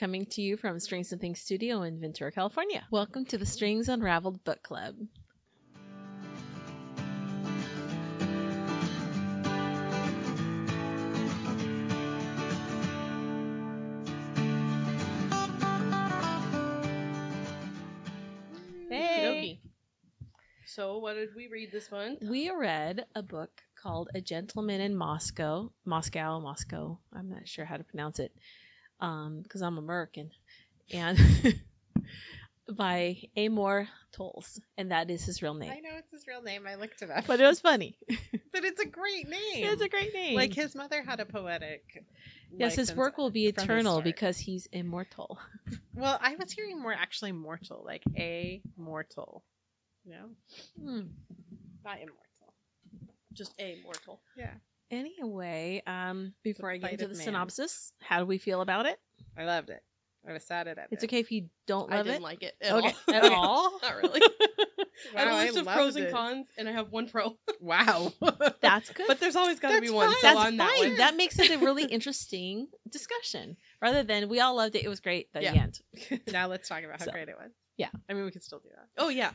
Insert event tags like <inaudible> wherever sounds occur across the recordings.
coming to you from Strings and Things Studio in Ventura, California. Welcome to the Strings Unraveled Book Club. Hey, So, what did we read this month? we read a book called A Gentleman in Moscow, Moscow, Moscow. I'm not sure how to pronounce it because I'm American, and <laughs> by Amor Towles, and that is his real name. I know it's his real name. I looked it up. But it was funny. <laughs> But it's a great name. it's a great name. Like his mother had a poetic. yes, his work will be eternal because he's immortal. <laughs> Well, I was hearing more actually mortal, like a mortal. You know, Hmm. not immortal. Just a mortal. Yeah, Anyway, um, before I get into the man. synopsis, how do we feel about it? I loved it. I was sad at it. It's okay if you don't love I didn't it. like it at okay, all. at <laughs> all. Not <laughs> really. I have Wow, a list of pros and cons, and I have one pro. <laughs> Wow. That's good. But there's always got to be one, fine. so That's I'm that fine. one. That makes it a really interesting discussion, rather than we all loved it. It was great. The Yeah. end. now let's talk about how So, great it was. yeah. I mean, we could still do that. Oh yeah.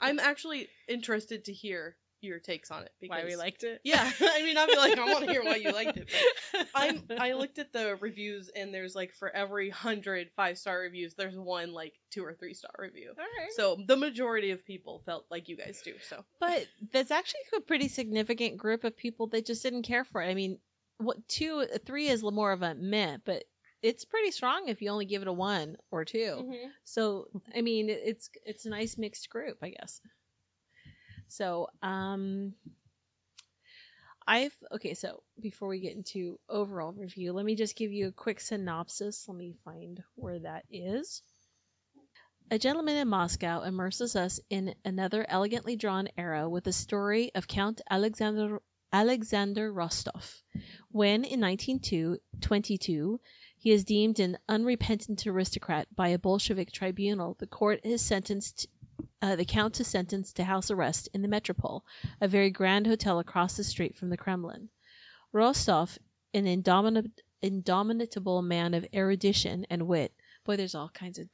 I'm actually interested to hear your takes on it. Because, Why we liked it? Yeah, <laughs> I mean, I'll be like, I want to hear why you liked it. <laughs> I'm I looked at the reviews, and there's like for every hundred five star reviews, there's one like two or three star review. All right. So the majority of people felt like you guys do. So But that's actually a pretty significant group of people that just didn't care for it. I mean, what two, three is more of a meh, but it's pretty strong if you only give it a one or 2 Mm-hmm. So I mean, it's it's a nice mixed group, I guess. So um, I've okay. So before we get into overall review, let me just give you a quick synopsis. Let me find where that is. A Gentleman in Moscow immerses us in another elegantly drawn era with the story of Count Alexander Alexander Rostov. When in 1922 he is deemed an unrepentant aristocrat by a Bolshevik tribunal, the court is sentenced uh, the count is sentenced to house arrest in the Metropole, a very grand hotel across the street from the Kremlin. Rostov, an indomitable, indomitable man of erudition and wit, boy, there's all kinds of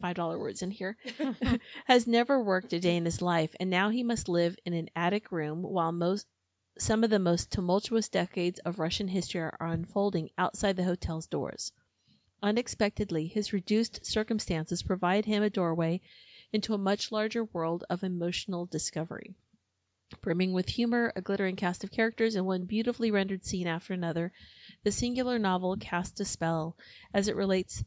five dollar words in here, <laughs> has never worked a day in his life, and now he must live in an attic room while most some of the most tumultuous decades of Russian history are unfolding outside the hotel's doors. Unexpectedly, his reduced circumstances provide him a doorway into a much larger world of emotional discovery. Brimming with humor, a glittering cast of characters, and one beautifully rendered scene after another, the singular novel casts a spell as it relates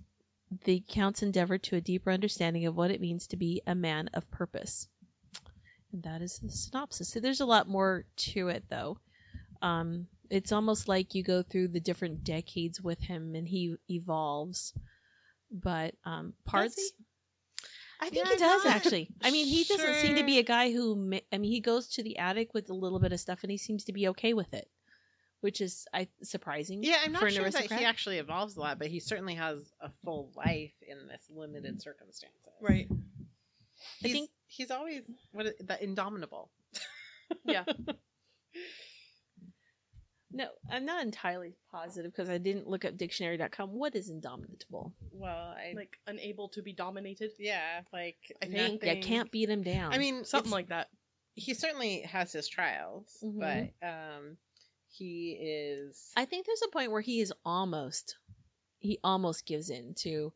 the Count's endeavor to a deeper understanding of what it means to be a man of purpose. And that is the synopsis. So there's a lot more to it, though. Um, it's almost like you go through the different decades with him and he evolves. But um, parts. He? I think Yeah, he does not actually. I mean, he doesn't seem to be a guy who. I mean, he goes to the attic with a little bit of stuff, and he seems to be okay with it, which is I surprising. Yeah, I'm for not an sure that he actually evolves a lot, but he certainly has a full life in this limited mm. circumstances. right. I He's, think- he's always what is, the indomitable. Yeah. <laughs> No, I'm not entirely positive because I didn't look up dictionary.com. What is indomitable? Well, I Like unable to be dominated, yeah, like I think You nothing- can't beat him down. I mean, something it's- like that. he certainly has his trials, Mhm. but um, he is. I think there's a point where he is almost, he almost gives in to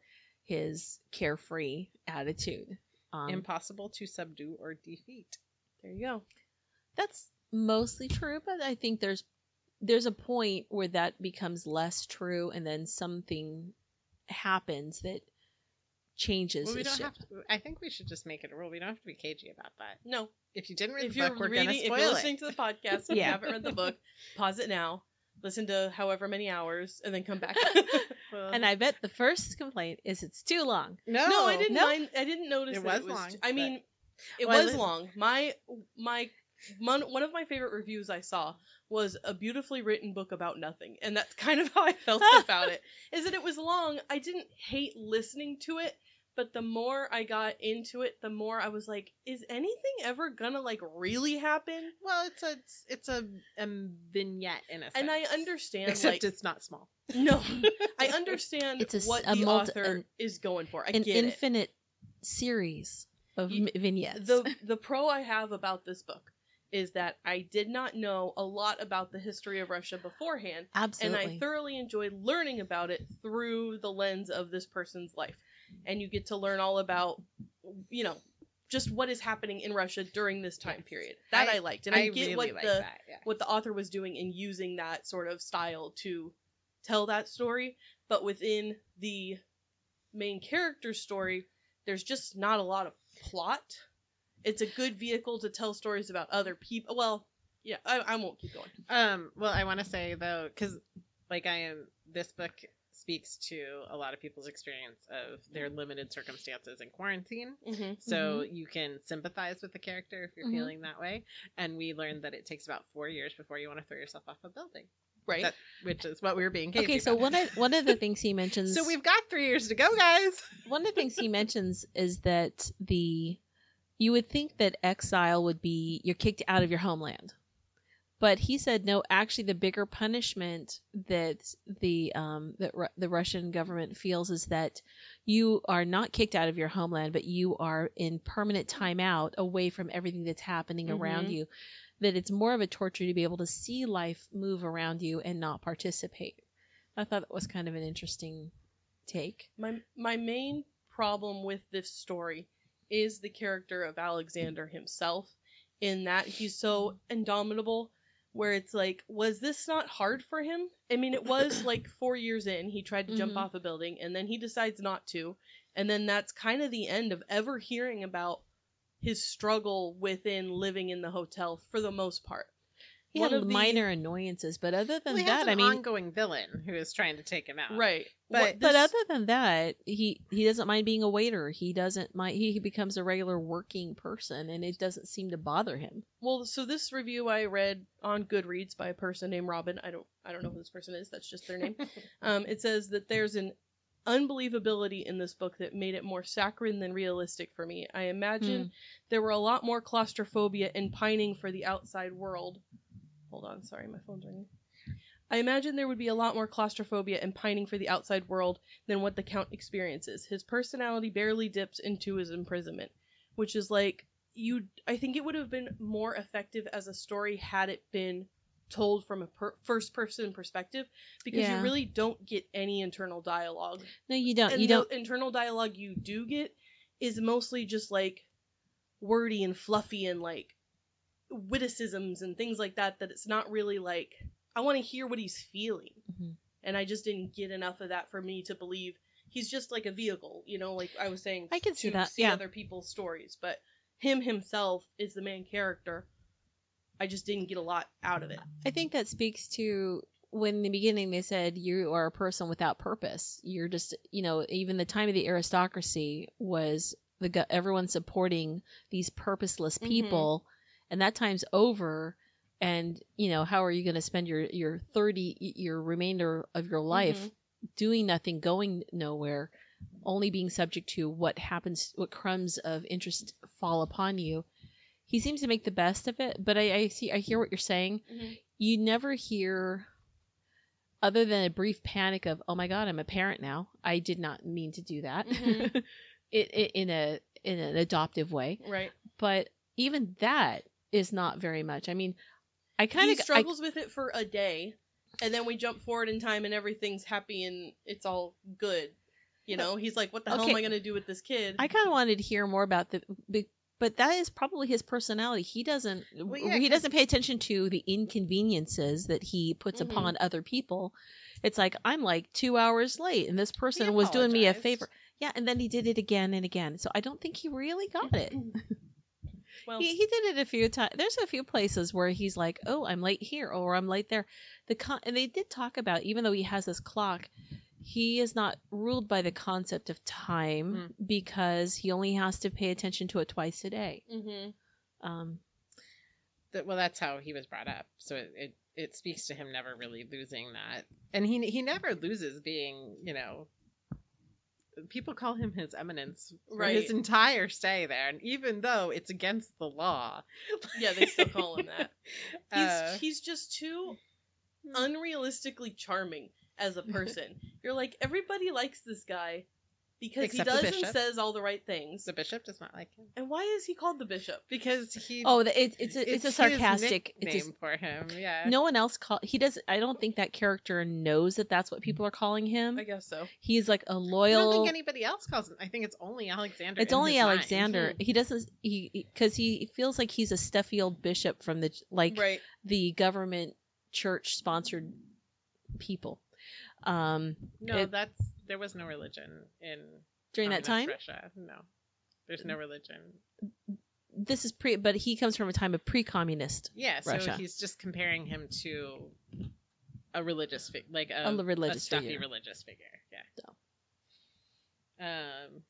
his carefree attitude. Um, impossible to subdue or defeat. There you go. That's mostly true, but I think there's there's a point where that becomes less true, and then something happens that changes Well, we don't ship. have to. I think we should just make it a rule. We don't have to be cagey about that. No, If you didn't read if the you're book, we're reading, gonna spoil if you're it. listening to the podcast, and <laughs> Yeah. you haven't read the book, pause it now. Listen to however many hours, and then come back. <laughs> Well, And I bet the first complaint is it's too long. no, no, I didn't no. mind. I didn't notice It that was it was. long, I mean, it Well, was long. My my one, one of my favorite reviews I saw was a beautifully written book about nothing, and that's <laughs> kind of how I felt <laughs> about it. Is that it was long. I didn't hate listening to it, but the more I got into it, the more I was like, is anything ever gonna like really happen? Well, it's a it's, it's a, a vignette in a sense. And I understand except like it's not small. no. <laughs> I understand It's a s- what a the multi- author an- is going for. I An get it. infinite series of You- vignettes. the the pro I have about this book is that I did not know a lot about the history of Russia beforehand, Absolutely. and I thoroughly enjoyed learning about it through the lens of this person's life. And you get to learn all about, you know, just what is happening in Russia during this time Yes. period. That I, I- liked, and I, get really what like the. Yeah. what the author was doing in using that sort of style to tell that story. But within the main character's story, there's just not a lot of plot. It's a good vehicle to tell stories about other people. Well, yeah, I, I won't keep going. Um. Well, I want to say though, because like I am, this book speaks to a lot of people's experience of their limited circumstances in quarantine. Mm-hmm. So you can sympathize with the character if you're Mhm. feeling that way. And we learned that it takes about four years before you want to throw yourself off a building, Right. That- which is what we were being. cagey okay, so about. one of <laughs> one of the things he mentions. So we've got three years to go, guys. one of the things he mentions is that the you would think that exile would be you're kicked out of your homeland. But he said no actually the bigger punishment that the um that Ru- the Russian government feels is that you are not kicked out of your homeland but you are in permanent timeout away from everything that's happening around Mhm. you that it's more of a torture to be able to see life move around you and not participate. I thought that was kind of an interesting take. My my main problem with this story is the character of Alexander himself in that he's so indomitable where it's like was this not hard for him i mean it was <coughs> like 4 years in he tried to jump Mhm. off a building and then he decides not to and then that's kind of the end of ever hearing about his struggle within living in the hotel for the most part He One had of the- minor annoyances, but other than Well, that, an I mean, ongoing villain who is trying to take him out. right But- What but other than that, he he doesn't mind being a waiter. He doesn't mind. He becomes a regular working person, and it doesn't seem to bother him. Well, so this review I read on Goodreads by a person named Robin. I don't I don't know who this person is. That's just their name. <laughs> um, it says that there's an unbelievability in this book that made it more saccharine than realistic for me. I imagine there were a lot more claustrophobia and pining for the outside world. Hold on, sorry, my phone's ringing. I imagine there would be a lot more claustrophobia and pining for the outside world than what the Count experiences. His personality barely dips into his imprisonment, which is like you. I think it would have been more effective as a story had it been told from a per- first-person perspective, because Yeah. you really don't get any internal dialogue No, you don't. and You the don't. internal dialogue you do get is mostly just like wordy and fluffy and like witticisms and things like that that it's not really like i want to hear what he's feeling Mhm. and i just didn't get enough of that for me to believe he's just like a vehicle you know like i was saying I can see that, see yeah. other people's stories but him himself is the main character i just didn't get a lot out of it I think that speaks to when in the beginning they said you are a person without purpose. You're just, you know, even the time of the aristocracy was the everyone supporting these purposeless Mhm. people, and that time's over. And you know, how are you going to spend your your thirty your remainder of your life Mhm. doing nothing, going nowhere, only being subject to what happens, what crumbs of interest fall upon you. He seems to make the best of it, but I, I see, I hear what you're saying. Mhm. You never hear, other than a brief panic of, "Oh my God, I'm a parent now. I did not mean to do that," Mhm. it, it, in a in an adoptive way. right But even that is not very much. I mean, I kind of struggles with it for a day and then we jump forward in time and everything's happy and it's all good you know he's like what the hell am i going to do with this kid I kind of wanted to hear more about the, but that is probably his personality. He doesn't, Well, yeah, he doesn't pay attention to the inconveniences that he puts Mhm. upon other people. It's like I'm like two hours late, and this person was doing me a favor. Yeah, and then he did it again and again. So I don't think he really got it. <laughs> well He, he did it a few times. There's a few places where he's like, "Oh, I'm late here," or "I'm late there." The con- and they did talk about even though he has this clock, he is not ruled by the concept of time because he only has to pay attention to it twice a day. hmm Um, That, well, that's how he was brought up. So it, it it speaks to him never really losing that, and he he never loses being you know people call him his eminence for Right. his entire stay there, and even though it's against the law, Yeah, they still <laughs> call him that. He's uh, he's just too unrealistically charming as a <laughs> person. You're like everybody likes this guy because Except he does and says all the right things. the bishop does not like him And why is he called the bishop? because he. Oh, the, it, it's a it's, a sarcastic. name for him. Yeah. no one else call. He does. I don't think that character knows that that's what people are calling him. I guess so. He's like a loyal I don't think anybody else calls him. I think it's only Alexander. It's only his mind. Alexander. He doesn't. He because he feels like he's a stuffy old bishop from the like right. the government church sponsored people. Um, No, It- that's there was no religion in during that time, Russia. No, there's no religion. this is pre. But he comes from a time of pre-communist. Yeah, so Russia. he's just comparing him to a religious figure, like a religious stuffy figure. religious figure. Yeah. Um,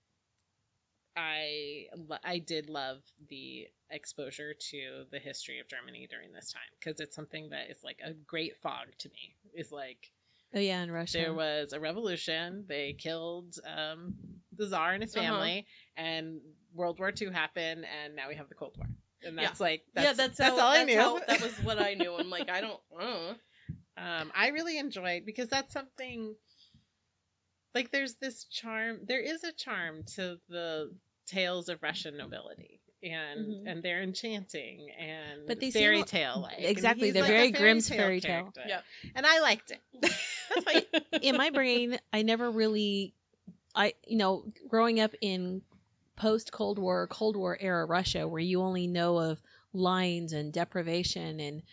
I I did love the exposure to the history of Germany during this time because it's something that is like a great fog to me. Is like Oh yeah, in Russia. there was a revolution. They killed um, the czar and his Uh-huh. family, and World War II happened, and now we have the Cold War. And Yeah. that's like that's, yeah, that's, that's how, all I knew. how- <laughs> that was what I knew. I'm like, I don't. Uh. um, I really enjoyed because that's something like there's this charm. There is a charm to the tales of Russian nobility. And Mhm. and they're enchanting and Mm-hmm. But they seem fairy tale like Exactly, they're very Grimm's fairy tale. Yeah. and I liked it. <laughs> That's in my brain, I never really, I you know, growing up in post Cold War, Cold War era Russia, where you only know of lines and deprivation, and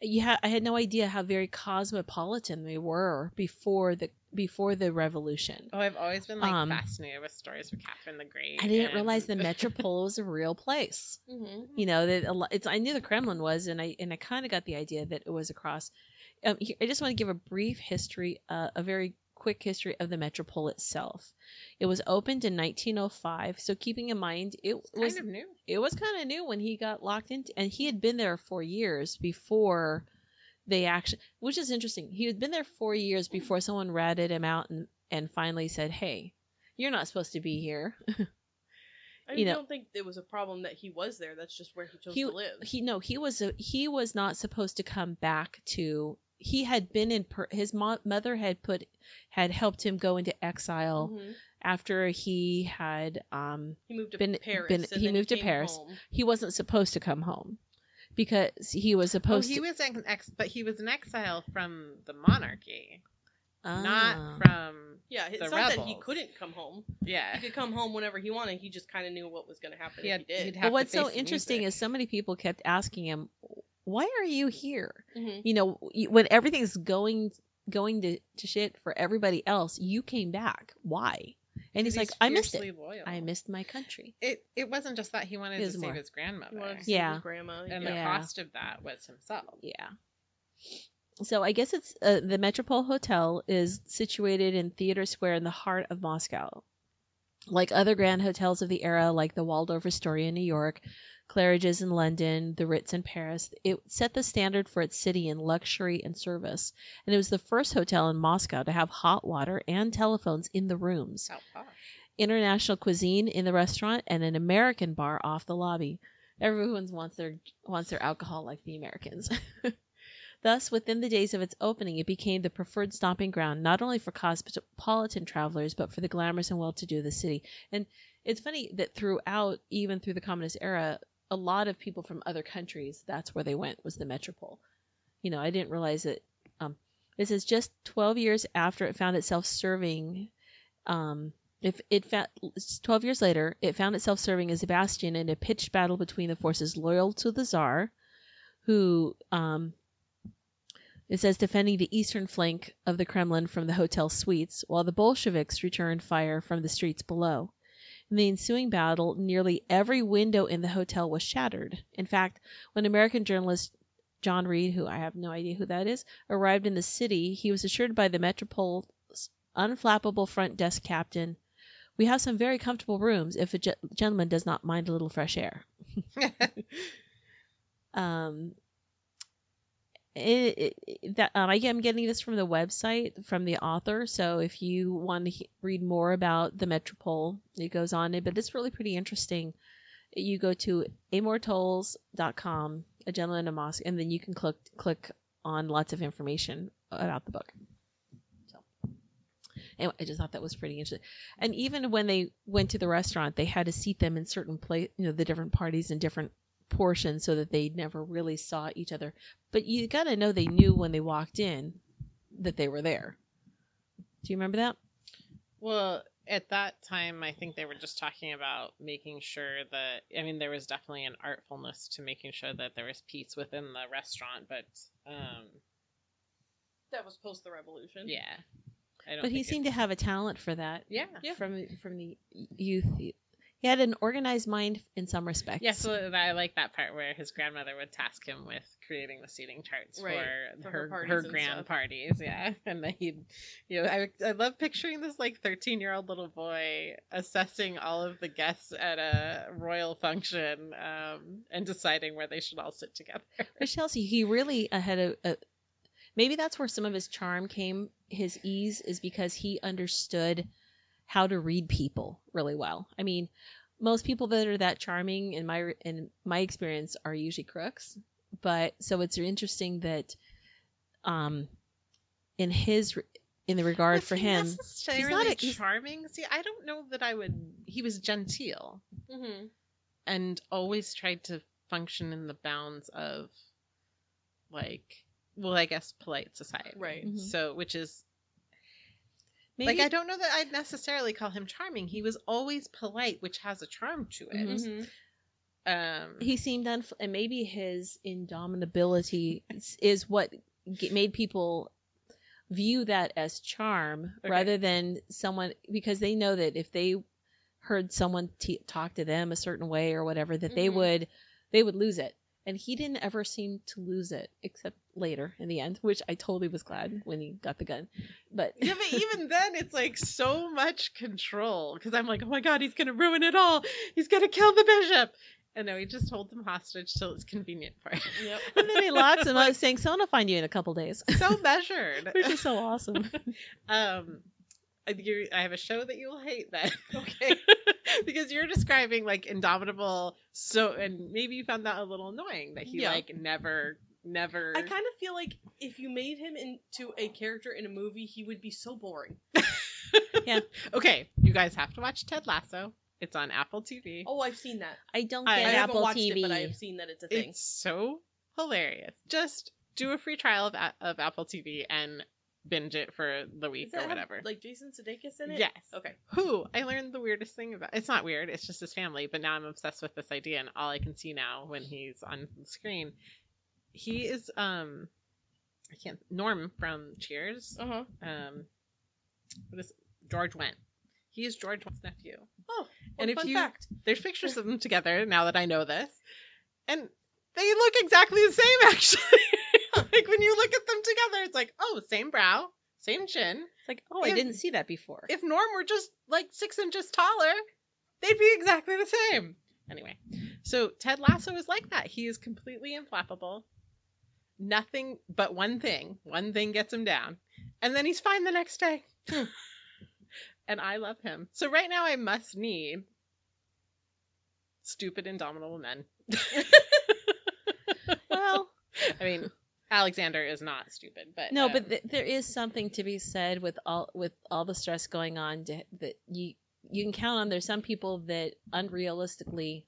you ha- I had no idea how very cosmopolitan they were before the before the revolution. Oh, I've always been like Um, fascinated with stories of Catherine the Great. I didn't realize the <laughs> metropole was a real place. hmm you know that it's i knew the kremlin was and i and i kind of got the idea that it was across um, here, i just want to give a brief history uh, a very quick history of the metropole itself it was opened in 1905 so keeping in mind it Kind was of new. it was kind of new when he got locked into and he had been there for years before they actually which is interesting he had been there four years before someone ratted him out and and finally said hey you're not supposed to be here <laughs> I You know- don't think it was a problem that he was there. That's just where he chose He- to live. he no he was a, he was not supposed to come back to he had been in per, his mo- mother had put had helped him go into exile Mhm. after he had um He moved to been- Paris. been- he moved to Paris. home. he wasn't supposed to come home because he was supposed. Oh, supposed he to was an ex, but he was an exile from the monarchy, Ah. not from Yeah, it's The not that he couldn't come home. yeah. He could come home whenever he wanted. He just kind of knew what was going to happen He if had- he did. but what's so interesting music. is so many people kept asking him why are you here Mhm. you know when everything's going going to, to shit for everybody else you came back why and he's like i missed it Loyal. i missed my country it. It wasn't just that he wanted to was save more. his grandmother, He wanted to save Yeah. his grandma. and yeah. the cost of that was himself. Yeah. So I guess it's uh, the Metropole Hotel is situated in Theater Square in the heart of Moscow. Like other grand hotels of the era, like the Waldorf Astoria in New York, Claridge's in London, the Ritz in Paris, it set the standard for its city in luxury and service. And it was the first hotel in Moscow to have hot water and telephones in the rooms oh, posh. international cuisine in the restaurant and an American bar off the lobby. Everyone wants their wants their alcohol like the Americans. <laughs> Thus, within the days of its opening, it became the preferred stomping ground not only for cosmopolitan travelers but for the glamorous and well-to-do of the city. And it's funny that throughout, even through the communist era, a lot of people from other countries that's where they went was the metropole. You know, I didn't realize that. Um, this is just 12 years after it found itself serving um, if it fa- 12 years later, it found itself serving as a bastion in a pitched battle between the forces loyal to the Tsar, who um, it says defending the eastern flank of the Kremlin from the hotel suites, while the Bolsheviks returned fire from the streets below. In the ensuing battle, nearly every window in the hotel was shattered. In fact, when American journalist John Reed, who I have no idea who that is, arrived in the city, he was assured by the Metropole's unflappable front desk captain, "We have some very comfortable rooms if a ge- gentleman does not mind a little fresh air." <laughs> <laughs> Um, it, it, that um, I am getting this from the website from the author. So if you want to he- read more about the Metropole, it goes on it, but it's really pretty interesting. You go to amortowles.com, a gentleman in a mosque, and then you can click click on lots of information about the book. So anyway, I just thought that was pretty interesting. And even when they went to the restaurant, they had to seat them in certain place, you know, the different parties in different portions so that they never really saw each other. But you got to know they knew when they walked in that they were there. Do you remember that? Well, at that time, I think they were just talking about making sure that. I mean, there was definitely an artfulness to making sure that there was peace within the restaurant, but um, That was post the revolution. yeah. I don't But he think seemed to have a talent for that. Yeah. Yeah. From from the youth. He had an organized mind in some respects. Yeah, so I like that part where his grandmother would task him with creating the seating charts Right, for, for her her her, grand stuff. parties. Yeah, <laughs> and then he'd, you know, I I love picturing this like thirteen year old little boy assessing all of the guests at a royal function, um, and deciding where they should all sit together. <laughs> For Chelsea, he really uh, had a, a. Maybe that's where some of his charm came. His ease is because he understood how to read people really well. I mean, most people that are that charming, in my in my experience, are usually crooks. But so it's interesting that, um, in his in the regard Was for he him, necessarily not a- he's- charming. See, I don't know that I would. He was genteel. Mm-hmm. and always tried to function in the bounds of like well i guess polite society Right. Mhm. so which is maybe like i don't know that i'd necessarily call him charming he was always polite which has a charm to it Mhm. Mm-hmm. um he seemed unf- and maybe his indomitability is, what g- made people view that as charm Okay. rather than someone because they know that if they heard someone t- talk to them a certain way or whatever that they Mhm. would they would lose it and he didn't ever seem to lose it except later in the end which i totally was glad when he got the gun but <laughs> yeah but even then it's like so much control because i'm like oh my god he's gonna ruin it all he's gonna kill the bishop and no he just holds them hostage till it's convenient for him Yep. and then he locks him up <laughs> saying someone will find you in a couple days <laughs> so measured which is so awesome Um, I I have a show that you will hate then. Okay. <laughs> because you're describing like indomitable, so and maybe you found that a little annoying that he Yeah. like never, never. I kind of feel like if you made him into a character in a movie, he would be so boring. <laughs> Yeah. Okay, you guys have to watch Ted Lasso. It's on Apple TV. Oh, I've seen that. i don't I- get I haven't apple watched tv it, but I have seen that it's a thing. It's so hilarious. Just do a free trial of of Apple TV and binge it for the week or have, whatever. like Jason Sudeikis in it? Yes. Okay. Who I learned the weirdest thing about. It's not weird. It's just his family. But now I'm obsessed with this idea, and all I can see now when he's on the screen, he is um, I can't Norm from Cheers. Uh huh. Um, what is George Wendt. He is George Wendt's nephew. Oh, And if fun you- fact. There's pictures <laughs> of them together now that I know this, and they look exactly the same. Actually, <laughs> like when you look at them together, it's like oh, same brow, same chin. It's like, oh, I didn't see that before. if Norm were just like six inches taller, they'd be exactly the same. Anyway, so Ted Lasso is like that. He is completely inflappable. Nothing but one thing. One thing gets him down. And then he's fine the next day. <laughs> and I love him. So right now I must need stupid indomitable men. <laughs> well, <laughs> I mean, Alexander is not stupid, but no, um, but th- there is something to be said with all with all the stress going on to, that you you can count on. There's some people that unrealistically,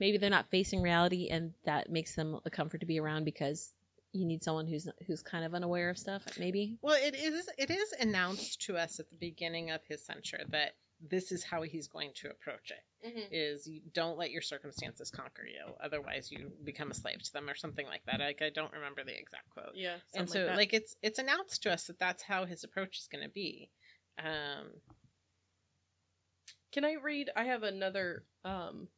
maybe they're not facing reality, and that makes them a comfort to be around because you need someone who's who's kind of unaware of stuff. Maybe Well, it is it is announced to us at the beginning of his censure that this is how he's going to approach it. Mhm. Is you don't let your circumstances conquer you, otherwise you become a slave to them or something like that. Like I don't remember the exact quote. Yeah. and so like, that. it's it's announced to us that that's how his approach is going to be. Um, can I read? I have another um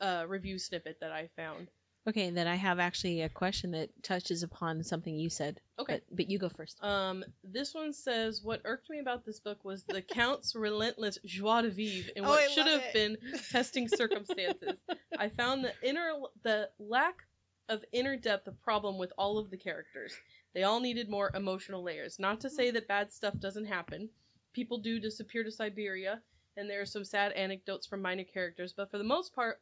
uh review snippet that I found. Okay. Then I have actually a question that touches upon something you said. Okay. but, but you go first. Um, this one says, "What irked me about this book was the Count's relentless joie de vivre in Oh, what I should have it. been <laughs> testing circumstances. I found the inner the lack of inner depth a problem with all of the characters. They all needed more emotional layers. Not to say that bad stuff doesn't happen. People do disappear to Siberia, and there are some sad anecdotes from minor characters, but for the most part,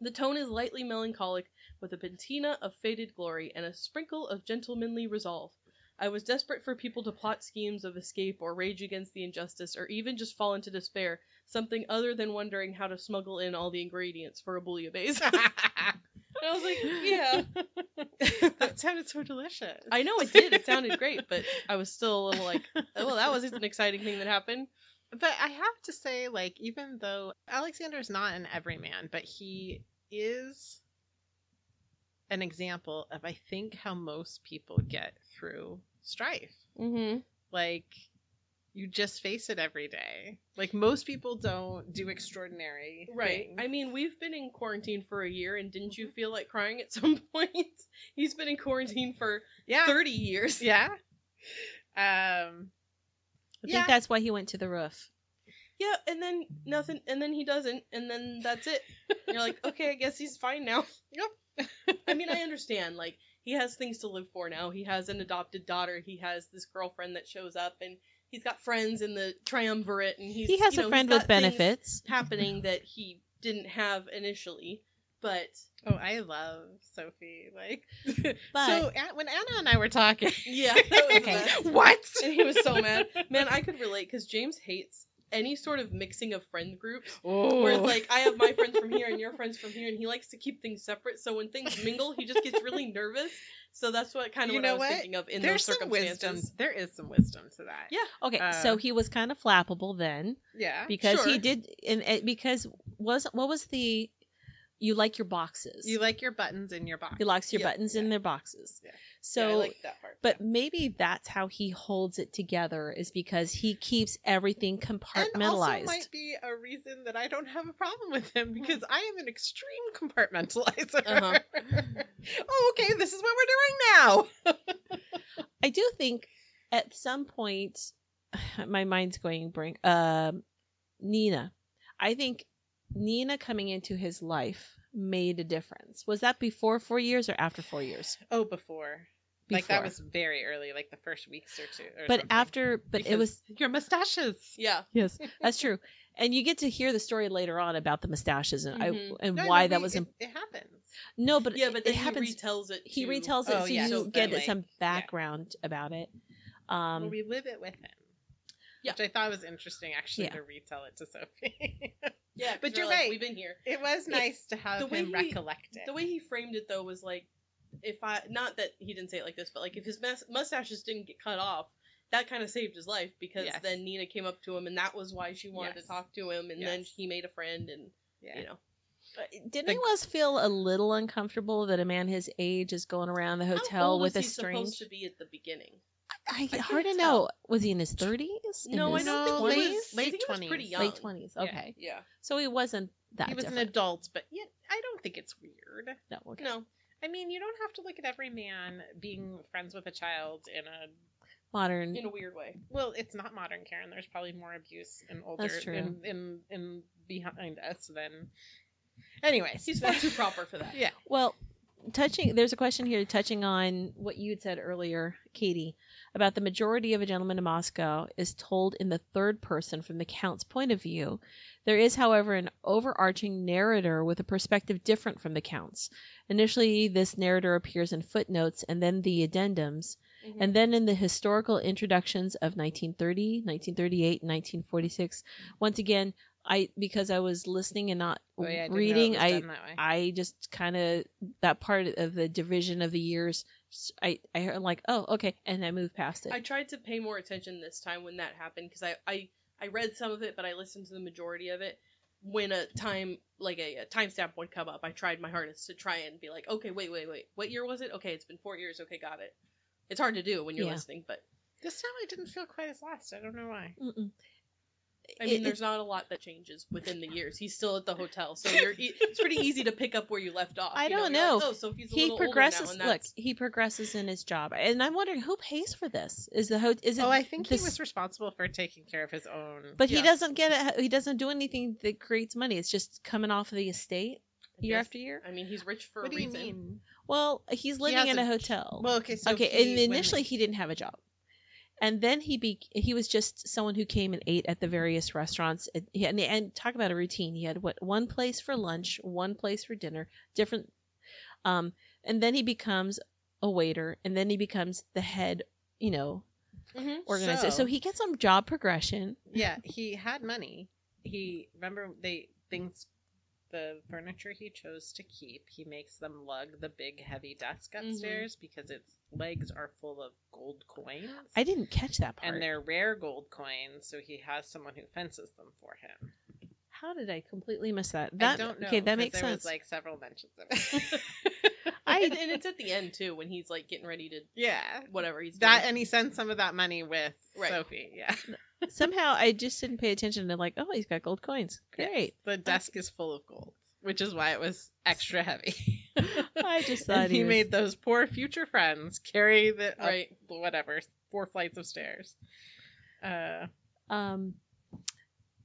the tone is lightly melancholic with a patina of faded glory and a sprinkle of gentlemanly resolve. I was desperate for people to plot schemes of escape or rage against the injustice or even just fall into despair, something other than wondering how to smuggle in all the ingredients for a bouillabaisse. <laughs> and I was like, yeah. <laughs> that sounded so delicious. I know it did. It sounded great, but I was still a little like, oh, well, that was an exciting thing that happened. But I have to say, like, even though Alexander's not an everyman, but he is an example of, I think, how most people get through strife. Mm-hmm. Like, you just face it every day. Like, most people don't do extraordinary. Right. things. I mean, we've been in quarantine for a year, and didn't you feel like crying at <laughs> some point? He's been in quarantine for yeah. 30 years. Yeah. Um, I Yeah. think that's why he went to the roof. Yeah, and then nothing, and then he doesn't, and then that's it. You're like, <laughs> okay, I guess he's fine now. Yep. I mean, I understand. Like, he has things to live for now. He has an adopted daughter. He has this girlfriend that shows up, and he's got friends in the triumvirate, and he's he has you a friend with benefits. happening that he didn't have initially. But oh, I love Sophie. Like, <laughs> But- so when Anna and I were talking, yeah, Okay. <laughs> what? and he was so mad. Man, I could relate because James hates any sort of mixing of friend groups. Oh. Where it's like I have my friends from here and your friends from here, and he likes to keep things separate. So when things mingle, he just gets really <laughs> nervous. So that's what kind of You what I know was what? thinking of in there's those some wisdom. There is some wisdom to that. Yeah. Okay, Uh, so he was kind of flappable then Yeah. because he did, and and because was what was the you like your boxes. You like your buttons in your box. he likes your Yeah, buttons in their boxes. Yeah. So, yeah, I like that part. but maybe that's how he holds it together is because he keeps everything and compartmentalized. also might be a reason that I don't have a problem with him because I am an extreme compartmentalizer. Uh-huh. <laughs> oh, okay, this is what we're doing now. <laughs> I do think at some point, <sighs> my mind's going blank. Um, Nina, I think Nina coming into his life made a difference. Was that before four years or after four years? Oh, before. Like that was very early, like the first weeks or two. Or But something. after, but it was <laughs> your mustaches. yeah, yes, that's <laughs> true. And you get to hear the story later on about the mustaches and Mhm. I and No, why no, that we- was It, imp- it happens. no, but yeah, but it then happens. he retells it. he retells it Oh, so yeah, you so get then, some like- background about it. Um, well, we live it with him. Yeah. Which I thought was interesting, actually, Yeah. to retell it to Sophie. <laughs> Yeah, 'cause But you're like, right. We've been here. it was Yeah, nice to have the way him he- recollect it. The way he framed it though was like, if I not that he didn't say it like this, but like if his mus- mustaches didn't get cut off, that kind of saved his life because Yes. then Nina came up to him and that was why she wanted Yes. to talk to him, and then Yes. he made a friend, and yeah. you know, didn't The- anyone else feel a little uncomfortable that a man his age is going around the How hotel old with was a he strange? supposed to be at the beginning? I, couldn't hard to tell. know. Was he in his thirties? No, I don't think he was. twenties? I Late think he was pretty 20s. young. late twenties. Okay, Yeah. so he wasn't that. he was an adult, but yet I don't think it's weird. No, okay. No. I mean, you don't have to look at every man being friends with a child in a modern. In a weird way. well, it's not modern Karen. There's probably more abuse in older That's true. In, in in behind us than anyways. He's far too proper for that. <laughs> yeah. Well, touching there's a question here touching on what you had said earlier, Katie, about the majority of a gentleman in Moscow is told in the third person from the count's point of view. There is, however, an overarching narrator with a perspective different from the count's. Initially, this narrator appears in footnotes and then the addendums, Mhm. and then in the historical introductions of 1930, 1938, and 1946. Once again, I because I was listening and not Oh, yeah, I didn't know it reading, I done that way. I just kind of that part of the division of the years. I I heard like oh okay, and I moved past it. I tried to pay more attention this time when that happened because I, I I read some of it, but I listened to the majority of it. When a time like a, a timestamp would come up, I tried my hardest to try and be like, okay, wait, wait, wait, what year was it? Okay, it's been four years. Okay, got it. It's hard to do when you're Yeah. listening, but This time I didn't feel quite as lost. I don't know why. Mm-mm. I mean, It- there's not a lot that changes within the years. He's still at the hotel, so you're e- it's pretty <laughs> easy to pick up where you left off. I you don't You're like, know. oh, so he's a he little progresses. Older now, and Look, he progresses in his job, and I'm wondering who pays for this. Is the ho- is it? Oh, I think this- he was responsible for taking care of his own. But he doesn't get it. He doesn't do anything that creates money. It's just coming off of the estate. Year after year. I mean, he's rich for what a do you reason. mean? Well, he's living has in a a- hotel. Well, okay, so okay, he- and when- initially he didn't have a job, and then he be he was just someone who came and ate at the various restaurants. And, and, and talk about a routine. He had what one place for lunch, one place for dinner, different. Um, and then he becomes a waiter, and then he becomes the head. You know, Mhm. organizer. So, So- he gets some job progression. yeah, he had money. He remember they things the furniture he chose to keep. He makes them lug the big heavy desk Mhm. upstairs because its legs are full of gold coins. I didn't catch that part. and they're rare gold coins, so he has someone who fences them for him. How did I completely miss that? That I don't know. okay, that makes there sense. Was, like several mentions of <laughs> it. I- <laughs> and, it's at the end too when he's like getting ready to yeah, whatever he's that and he sends some of that money with Right. Sophie. Yeah, Somehow I just didn't pay attention to like, oh, he's got gold coins. Yes. Great. The desk is full of gold, which is why it was extra heavy. <laughs> I just <laughs> thought he he was- made those poor future friends carry the Right. whatever four flights of stairs. Uh, Um,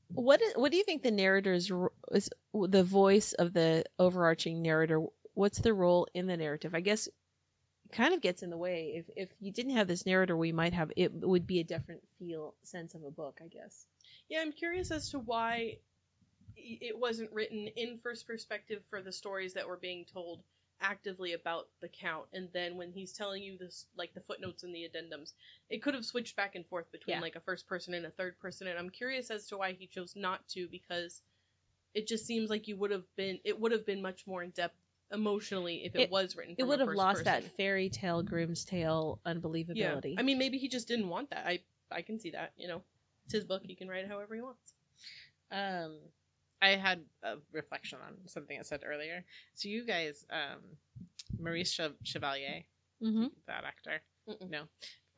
what is, what do you think the narrator's is the voice of the overarching narrator? What's the role in the narrative? I guess kind of gets in the way. If if you didn't have this narrator, we might have it would be a different feel sense of a book. I guess. Yeah, I'm curious as to why it wasn't written in first perspective for the stories that were being told actively about the count and then when he's telling you this like the footnotes and the addendums it could have switched back and forth between Yeah. like a first person and a third person and i'm curious as to why he chose not to because it just seems like you would have been it would have been much more in depth emotionally if it, It- was written It would have lost that fairy tale, Grimm's tale yeah unbelievability. i mean maybe he just didn't want that i i can see that you know it's his book he can write it however he wants um, I had a reflection on something I said earlier. So you guys, um, Maurice Chev- Chevalier, mm-hmm. that actor, Mm-mm. no,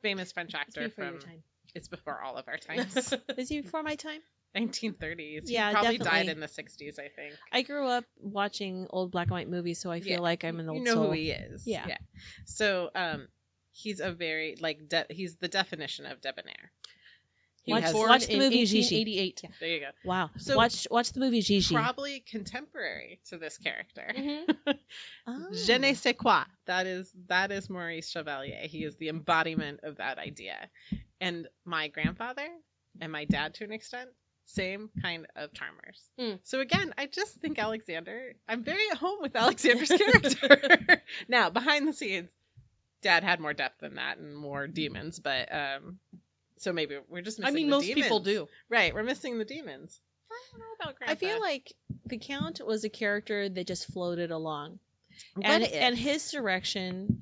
famous French actor before from. It's before all of our <laughs> times. Is he before my time? 1930s. Yeah, he probably definitely. died in the 60s, I think. I grew up watching old black and white movies, so I feel Yeah, like I'm an old you know soul. who he is. Yeah. Yeah. So, um, he's a very like de- he's the definition of debonair. He Watch- watch the movie Gigi. 1888 there you go. Wow. So- watch watch the movie Gigi. Probably contemporary to this character. Mhm. Oh. <laughs> Je ne sais quoi. That is that is Maurice Chevalier. He is the embodiment of that idea. And my grandfather and my dad to an extent, same kind of charmers. Mm. So again, I just think <laughs> Alexander. I'm very at home with Alexander's <laughs> character. <laughs> now behind the scenes, dad had more depth than that and more demons, but um, so maybe we're just. Missing I mean, most people do. Right, we're missing the demons. I don't know about I feel like the Count was a character that just floated along, What and if? and his direction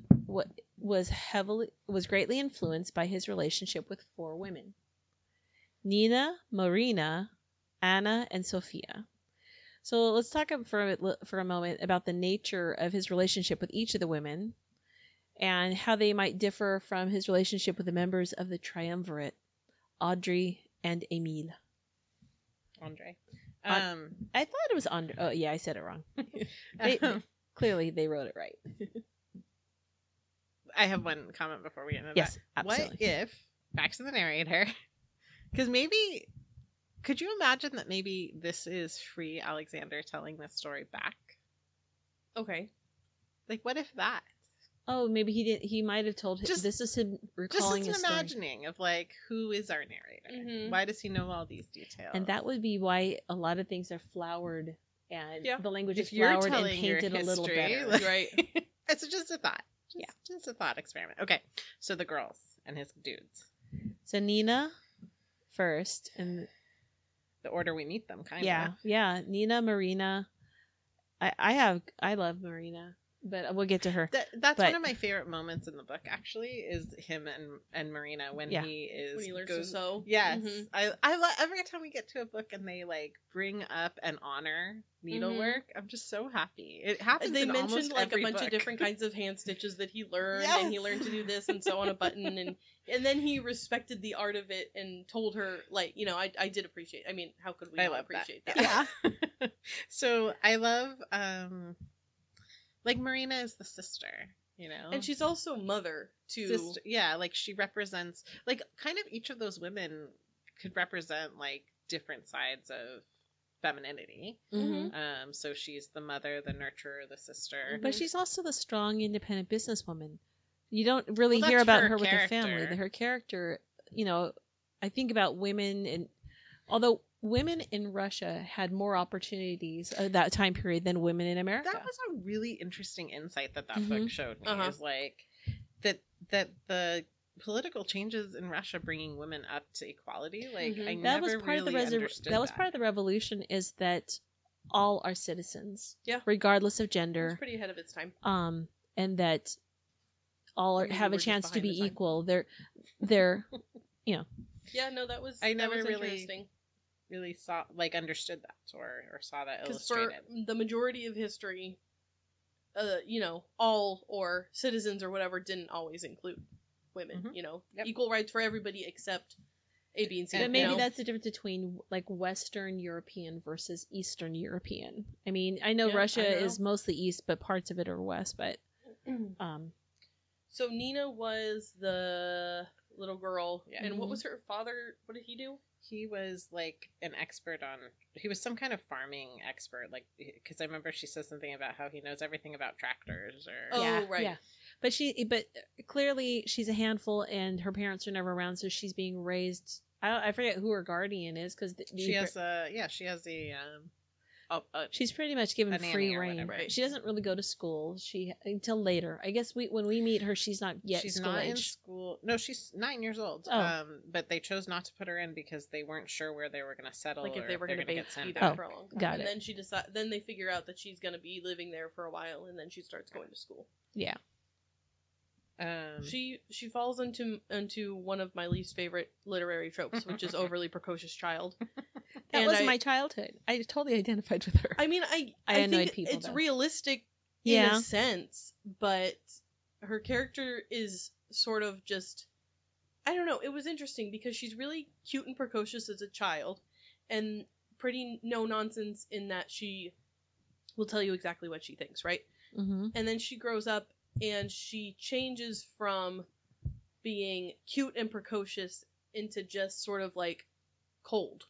was heavily was greatly influenced by his relationship with four women: Nina, Marina, Anna, and Sophia. So let's talk for a, for a moment about the nature of his relationship with each of the women, and how they might differ from his relationship with the members of the triumvirate, Audrey and Emile. Andre. Um, I thought it was Andre. Oh yeah, I said it wrong. <laughs> They- um, Clearly, they wrote it right. I have one comment before we get into Yes, that. absolutely. What if back to the narrator? Because maybe could you imagine that maybe this is free Alexander telling this story back? Okay. Like, what if that? Oh, maybe he didn't. He might have told. Just- this is him Just recalling his an story, imagining of like who is our narrator? Mhm. Why does he know all these details? and that would be why a lot of things are flowered and Yeah. the language if is flowered and painted a little history, better. like- <laughs> Right. <laughs> it's just a thought. Just, Yeah. just a thought experiment. Okay, so the girls and his dudes. So Nina first, and The order we meet them, kind of. yeah, yeah, Nina, Marina. I I have I love Marina, but we'll get to her. That, that's But- one of my favorite moments in the book. Actually, is him and and Marina when Yeah. he is When he learns goes- to sew. Yes, Mhm. I I love every time we get to a book and they like bring up and honor needlework. I'm just so happy. It happens. They in mentioned almost like a bunch book. of different kinds of hand stitches that he learned, and he learned to do this and sew on a button, <laughs> and and then he respected the art of it and told her like you know I I did appreciate. I mean, how could we I not love that. appreciate that? Yeah. <laughs> <laughs> so I love um, like Marina is the sister. You know, And she's also mother to sister yeah like she represents like kind of each of those women could represent like different sides of femininity. Mhm. Um, so she's the mother, the nurturer, the sister. But she's also the strong, independent businesswoman. You don't really Well, hear about her her, with her family. Her character, you know, I think about women and although women in Russia had more opportunities at that time period than women in America. That was a really interesting insight that that Mhm. book showed me. Uh-huh. Is like that that the political changes in Russia bringing women up to equality. Like Mhm. I that never was part really of the reser- understood that was part of the revolution is that all are citizens, Yeah. regardless of It was gender, pretty ahead of its time. um, and that all are, have a chance to behind the be time. equal. They're they're <laughs> you know. Yeah, no, that was I that never was really- interesting. Really saw like understood that or or saw that Because for the majority of history, uh, you know, all or citizens or whatever didn't always include women. Mhm. You know, Yep. equal rights for everybody except A, B, and C. But maybe you know? that's the difference between like Western European versus Eastern European. I mean, I know Yeah, Russia don't is mostly East, but parts of it are West. But <clears throat> um, So Nina was the little girl, Yeah. and what Mhm. was her father? What did he do? He was like an expert on he was some kind of farming expert like because i remember she says something about how he knows everything about tractors or Oh, yeah, right. yeah. But she, but clearly she's a handful, and her parents are never around, so she's being raised. I don't, I forget who her guardian is because she has a yeah she has a um oh, uh, she's pretty much given a free or reign. Right. She doesn't really go to school. She until later. I guess we when we meet her, she's not yet she's school not in age. school no she's nine years old Oh. um but they chose not to put her in because they weren't sure where they were going to settle Like if they were going to be, get sent there Oh, for a long time. got and it. then she decide. Then they figure out that she's going to be living there for a while, and then she starts going to school. Yeah. Um She she falls into into one of my least favorite literary tropes, which is <laughs> overly precocious child. <laughs> That And was I- my childhood. I totally identified with her. I mean, I I I, annoyed think people, it's though. realistic in Yeah. a sense, but her character is sort of just I don't know. It was interesting because she's really cute and precocious as a child, and pretty no nonsense in that she will tell you exactly what she thinks, right? mm-hmm. and then she grows up and she changes from being cute and precocious into just sort of like cold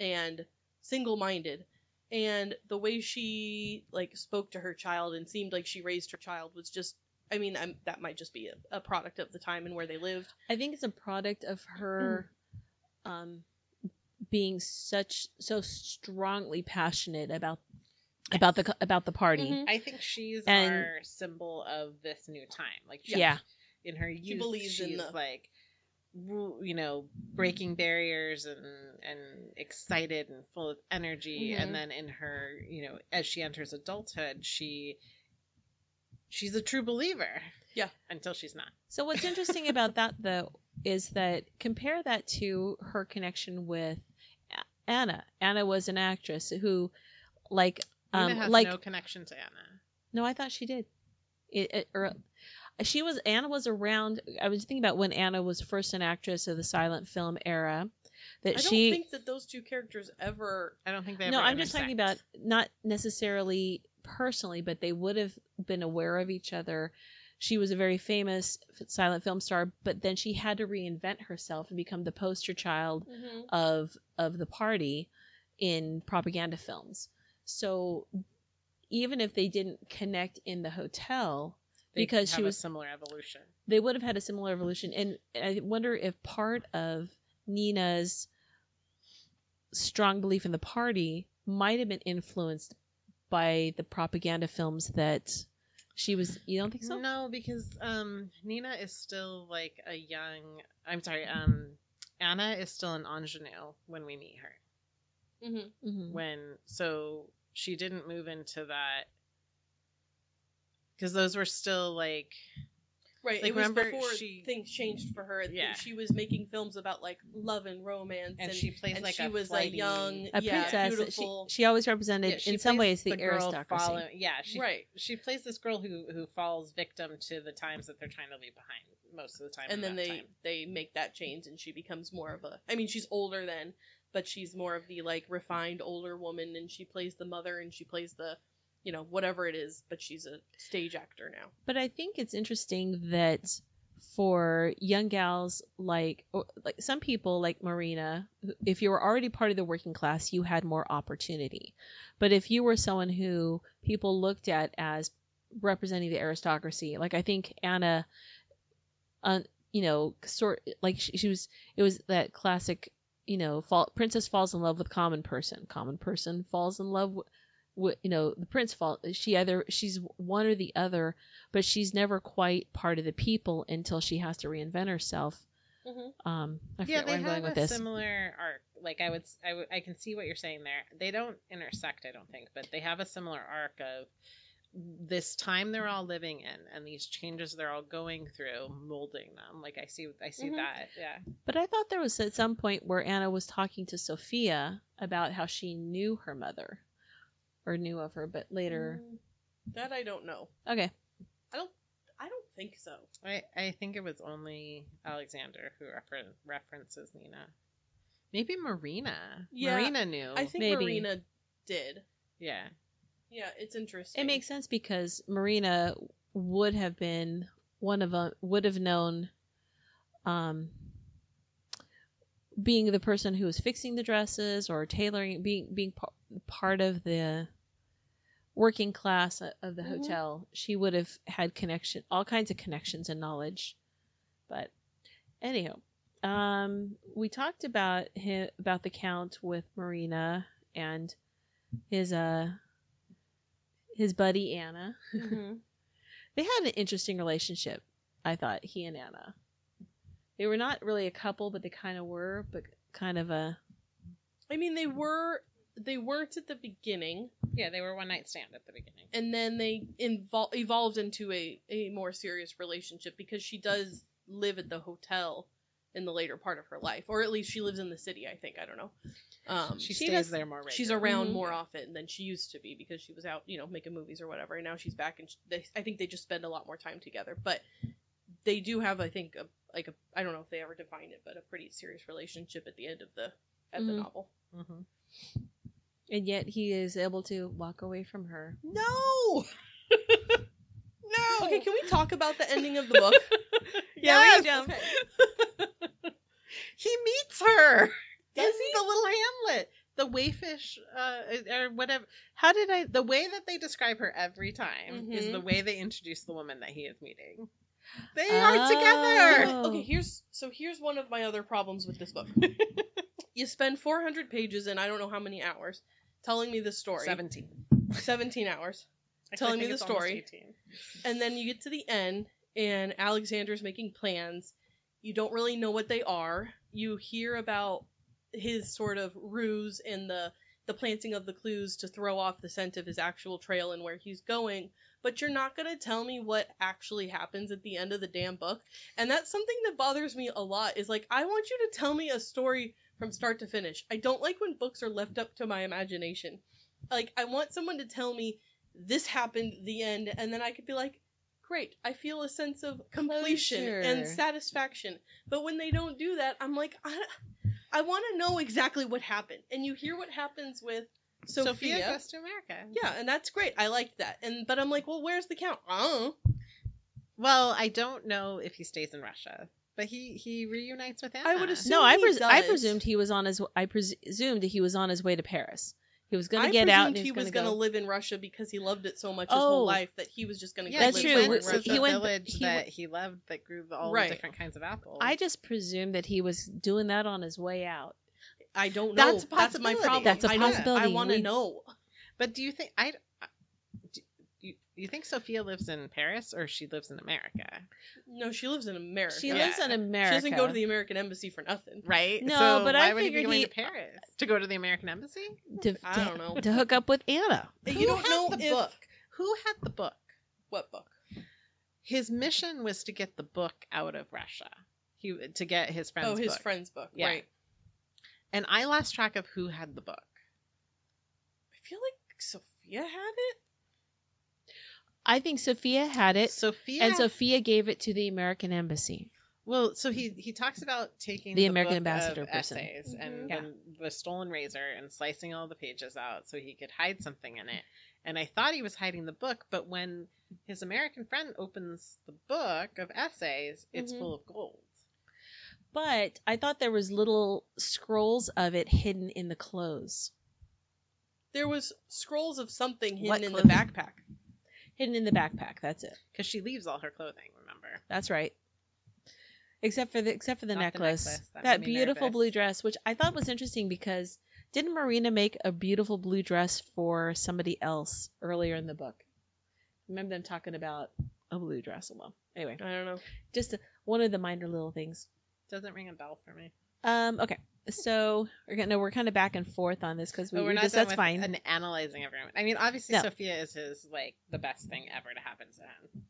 and single-minded. And the way she like spoke to her child and seemed like she raised her child was just i mean I'm, that might just be a, a product of the time and where they lived. I think it's a product of her um, being such so strongly passionate about about the about the party. Mhm. i think she's And- our symbol of this new time like she, Yeah. in her youth believes in she's the- like you know breaking barriers and and excited and full of energy Mhm. and then in her you know as she enters adulthood she she's a true believer Yeah. until she's not So what's interesting about that <laughs> though is that compare that to her connection with Anna. Anna was an actress who, like, um, Nina has like no connection to anna no, I thought she did. It, it or she was Anna was around. I was thinking about when Anna was first an actress of the silent film era. That i don't she think that those two characters ever i don't think they no, I'm just talking about not necessarily personally, but they would have been aware of each other. She was a very famous silent film star, but then she had to reinvent herself and become the poster child of of the party in propaganda films. So even if they didn't connect in the hotel, They because she was- similar evolution they would have had a similar evolution. And I wonder if part of Nina's strong belief in the party might have been influenced by the propaganda films that she was. You don't think so? No, because um, Nina is still like a young. I'm sorry. Um, Anna is still an ingenue when we meet her. Mm-hmm. Mhm. When so she didn't move into that because those were still like Right. Like, it was before she- things changed for her. Yeah. She was making films about like love and romance, and, and, she plays and like she a was flighty- a young, A yeah, princess. beautiful. She, she always represented, Yeah, she in some ways, the, girl aristocracy. follow- yeah, she right. she plays this girl who who falls victim to the times that they're trying to leave behind most of the time. And then they time. they make that change, and she becomes more of a. I mean, she's older then, but she's more of the like refined older woman, and she plays the mother, and she plays the, you know, whatever it is. But she's a stage actor now. But I think it's interesting that for young gals like like some people like Marina, if you were already part of the working class, you had more opportunity. But if you were someone who people looked at as representing the aristocracy, like I think Anna, uh, you know, sort like she, she was, it was that classic, you know, fall, princess falls in love with common person, common person falls in love with, with you know, the prince fall. She either she's one or the other, but she's never quite part of the people until she has to reinvent herself. Mhm. Um, I yeah, they where I'm have a similar arc. Like I would, I would, I can see what you're saying there. They don't intersect, I don't think, but they have a similar arc of this time they're all living in and these changes they're all going through, molding them. Like I see, I see Mhm. that. Yeah. But I thought there was at some point where Anna was talking to Sophia about how she knew her mother or knew of her, but later. Mm, That I don't know. Okay. I don't. I don't think so. I, I think it was only Alexander who refer- references Nina. Maybe Marina. Yeah, Marina knew. I think Maybe. Marina did. yeah. Yeah, it's interesting. It makes sense because Marina would have been one of them, would have known, um, being the person who was fixing the dresses or tailoring, being being par- part of the working class of the Mhm. hotel. She would have had connection, all kinds of connections and knowledge. But anyhow, um, we talked about him about the count with Marina and his uh his buddy Anna. Mhm. <laughs> They had an interesting relationship, I thought, he and Anna. They were not really a couple, but they kind of were, but kind of a. I mean, they were. They weren't at the beginning, Yeah, they were one night stand at the beginning. and then they invol- evolved into a a more serious relationship because she does live at the hotel in the later part of her life, or at least she lives in the city. I think I don't know. Um, She, she stays does- there more regularly. she's around Mhm. more often than she used to be because she was out, you know, making movies or whatever. And now she's back, and sh they, I think they just spend a lot more time together. But they do have, I think, a like a I don't know if they ever defined it, but a pretty serious relationship at the end of the at the Mhm. novel. hmm And yet he is able to walk away from her. No. <laughs> no. Okay, can we talk about the ending of the book? <laughs> Yeah, we Yes. jump. <laughs> he meets her Does in he? the little hamlet. The wayfish, uh, or whatever. How did I? The way that they describe her every time is Mhm. the way they introduce the woman that he is meeting. They are together. Oh. Okay, here's so here's one of my other problems with this book. <laughs> you spend 400 pages and I don't know how many hours telling me the story. Seventeen. 17 hours. Actually, Telling me the story. 18. And then you get to the end, and Alexander's making plans. You don't really know what they are. You hear about his sort of ruse and the the planting of the clues to throw off the scent of his actual trail and where he's going, but you're not going to tell me what actually happens at the end of the damn book. And that's something that bothers me a lot is like I want you to tell me a story from start to finish. I don't like when books are left up to my imagination. Like I want someone to tell me this happened the end and then I could be like great i feel a sense of completion and satisfaction but when they don't do that i'm like i, I want to know exactly what happened and you hear what happens with sophia, Sophia goes to America. yeah and that's great i liked that and but i'm like well where's the count i Well, I don't know if he stays in Russia, but he he reunites with Anna. I would assume- No, I, he pres- I does. presumed he was on his. I presumed he was on his way to Paris. He was going I to get out. And presumed he was, he was going going to to go. live in Russia because he loved it so much his Oh. whole life that he was just going to Yeah, go That's he live true. Went in to Russia. He the went- village he that he loved that grew all Right. the different kinds of apples. I just presumed that he was doing that on his way out. I don't know. That's a That's my possibility. problem. That's a possibility. I want to know. But do you think I? Do you, you think Sophia lives in Paris or she lives in America? No, she lives in America. She Yeah. lives in America. She doesn't go to the American embassy for nothing. Right. No, so but why I would he be figured going he- to Paris to go to the American embassy? to, I to- don't know. to hook up with Anna. You Who don't had know the if book. Who had the book? what book. His mission was to get the book out of Russia. He to get his friend's oh, his book. friend's book. Yeah. Right. And I lost track of who had the book. I feel like Sophia had it. I think Sophia had it, Sophia and Sophia gave it to the American embassy. Well, so he he talks about taking The the, American book ambassador of person. essays, and. Yeah. when the stolen razor and slicing all the pages out so he could hide something in it. And I thought he was hiding the book, but when his American friend opens the book of essays, it's Mhm. full of gold. But I thought there was little scrolls of it hidden in the clothes. There was scrolls of something hidden What in clothing? the backpack. Hidden in the backpack. That's it. Because she leaves all her clothing, remember? That's right. Except for the except for the Not the necklace. necklace. That That, beautiful blue dress, which I thought was interesting because didn't Marina make a beautiful blue dress for somebody else earlier in the book? Remember them talking about a blue dress. Well, anyway, I don't know. just one of the minor little things. Doesn't ring a bell for me. Um, okay, so we're gonna we're kind of back and forth on this because we, But we're we not just that's fine. And analyzing everyone. I mean, obviously, No. Sophia is his like the best thing ever to happen to him,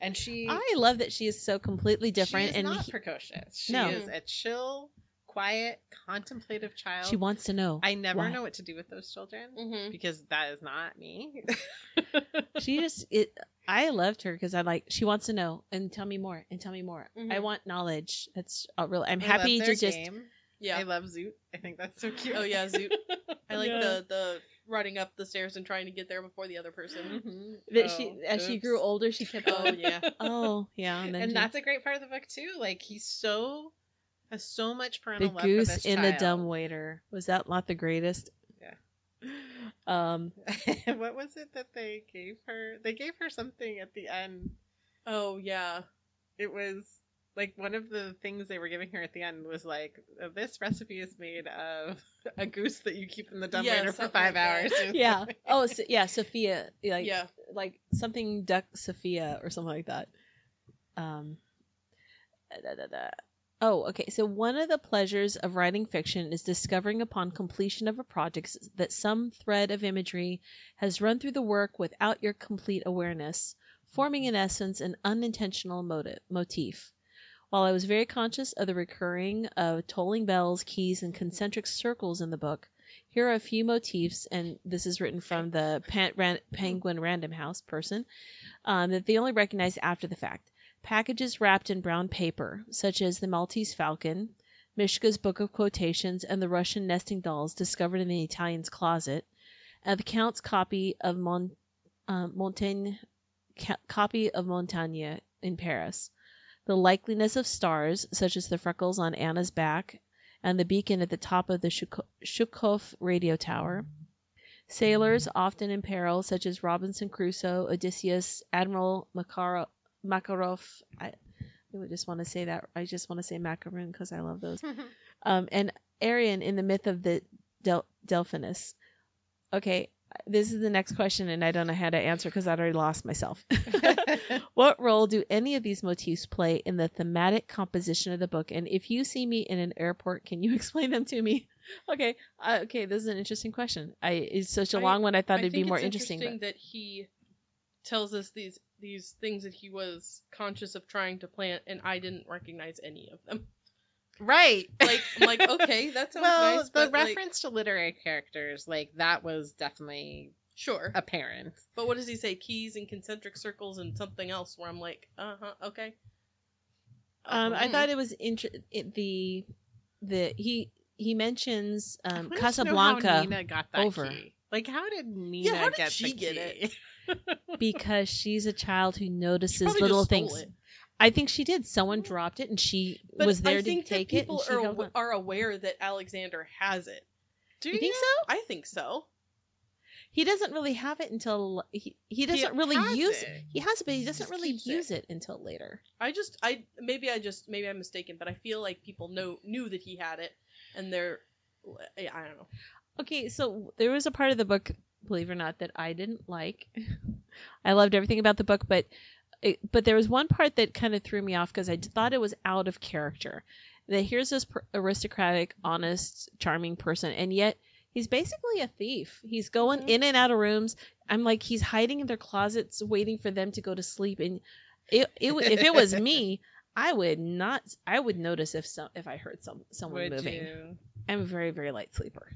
and she I love that she is so completely different, She is and not he- precocious. She No. is a chill, quiet, contemplative child. she wants to know. I never why. know what to do with those children Mm-hmm. because that is not me. <laughs> she just it i loved her because i like she wants to know and tell me more and tell me more i Mhm. want knowledge that's uh, really i'm I happy to just game. Yeah. I love Zoot. I think that's so cute. Oh, yeah, Zoot. <laughs> I like Yeah. the the running up the stairs and trying to get there before the other person. Mhm. that Oh, she as she grew older she kept Oh yeah. <laughs> oh yeah and and she- that's a great part of the book too. Like he's so has so much the parental love for goose this in the child. dumb waiter was that not the greatest Yeah. um <laughs> what was it that they gave her? They gave her something at the end. Oh yeah. It was like one of the things they were giving her at the end was like, "Uh, "This recipe is made of <laughs> a goose that you keep in the dumb Yeah, waiter for five like hours." <laughs> yeah <laughs> oh so, yeah sophia like yeah. like something duck sophia or something like that um da, da, da. oh okay so one of the pleasures of writing fiction is discovering upon completion of a project that some thread of imagery has run through the work without your complete awareness forming in essence an unintentional motive, motif while I was very conscious of the recurring of tolling bells, keys, and concentric circles in the book, here are a few motifs, and this is written from the Penguin Random House person, um, that they only recognized after the fact. Packages wrapped in brown paper, such as the Maltese Falcon, Mishka's Book of Quotations, and the Russian nesting dolls discovered in the Italian's closet, and the Count's copy of Mon- uh, Montaigne, ca- copy of Montaigne in Paris the likeliness of stars, such as the freckles on Anna's back and the beacon at the top of the Shuk- Shukhov radio tower. Sailors, often in peril, such as Robinson Crusoe, Odysseus, Admiral Makaro- Makarov. I, I would just want to say that. I just want to say Macaroon because I love those. <laughs> Um, and Arion in the myth of the Del- Delphinus. Okay, this is the next question, and I don't know how to answer because I already lost myself. <laughs> <laughs> what role do any of these motifs play in the thematic composition of the book? And if you see me in an airport, can you <laughs> explain them to me? Okay, uh, okay, this is an interesting question. I it's such a I- long one. I thought I it'd be more it's interesting. but- that he tells us these these things that he was conscious of trying to plant, and I didn't recognize any of them. Right. <laughs> Like I'm like, okay, that sounds well, nice, the but like, reference to literary characters, like that was definitely sure. apparent. But what does he say? Keys and concentric circles and something else. Where I'm like, uh huh, okay. Um, I Mhm. thought it was inter- it, the the he he mentions um, wanted to know how Casablanca Nina got that over. key. Like, how did Nina how did get she the get key? it? <laughs> because she's a child who notices little things. it. I think she did. Someone dropped it and she But was there I to think take it. People are, aw- are aware that Alexander has it. Do You think so? I think so. He doesn't really have it until he he doesn't really use it. He has it, but he doesn't Just really keeps it. use it. until later. I just I maybe I just maybe I'm mistaken, but I feel like people know knew that he had it, and they're I I don't know. Okay, so there was a part of the book, believe it or not, that I didn't like. <laughs> I loved everything about the book, but it, but there was one part that kind of threw me off because I thought it was out of character. That here's this per- aristocratic, honest, charming person, and yet he's basically a thief. He's going Mhm. in and out of rooms. I'm like he's hiding in their closets, waiting for them to go to sleep. And it, it if it was <laughs> me, I would not. I would notice if some if I heard some someone Would moving. you? I'm a very very light sleeper.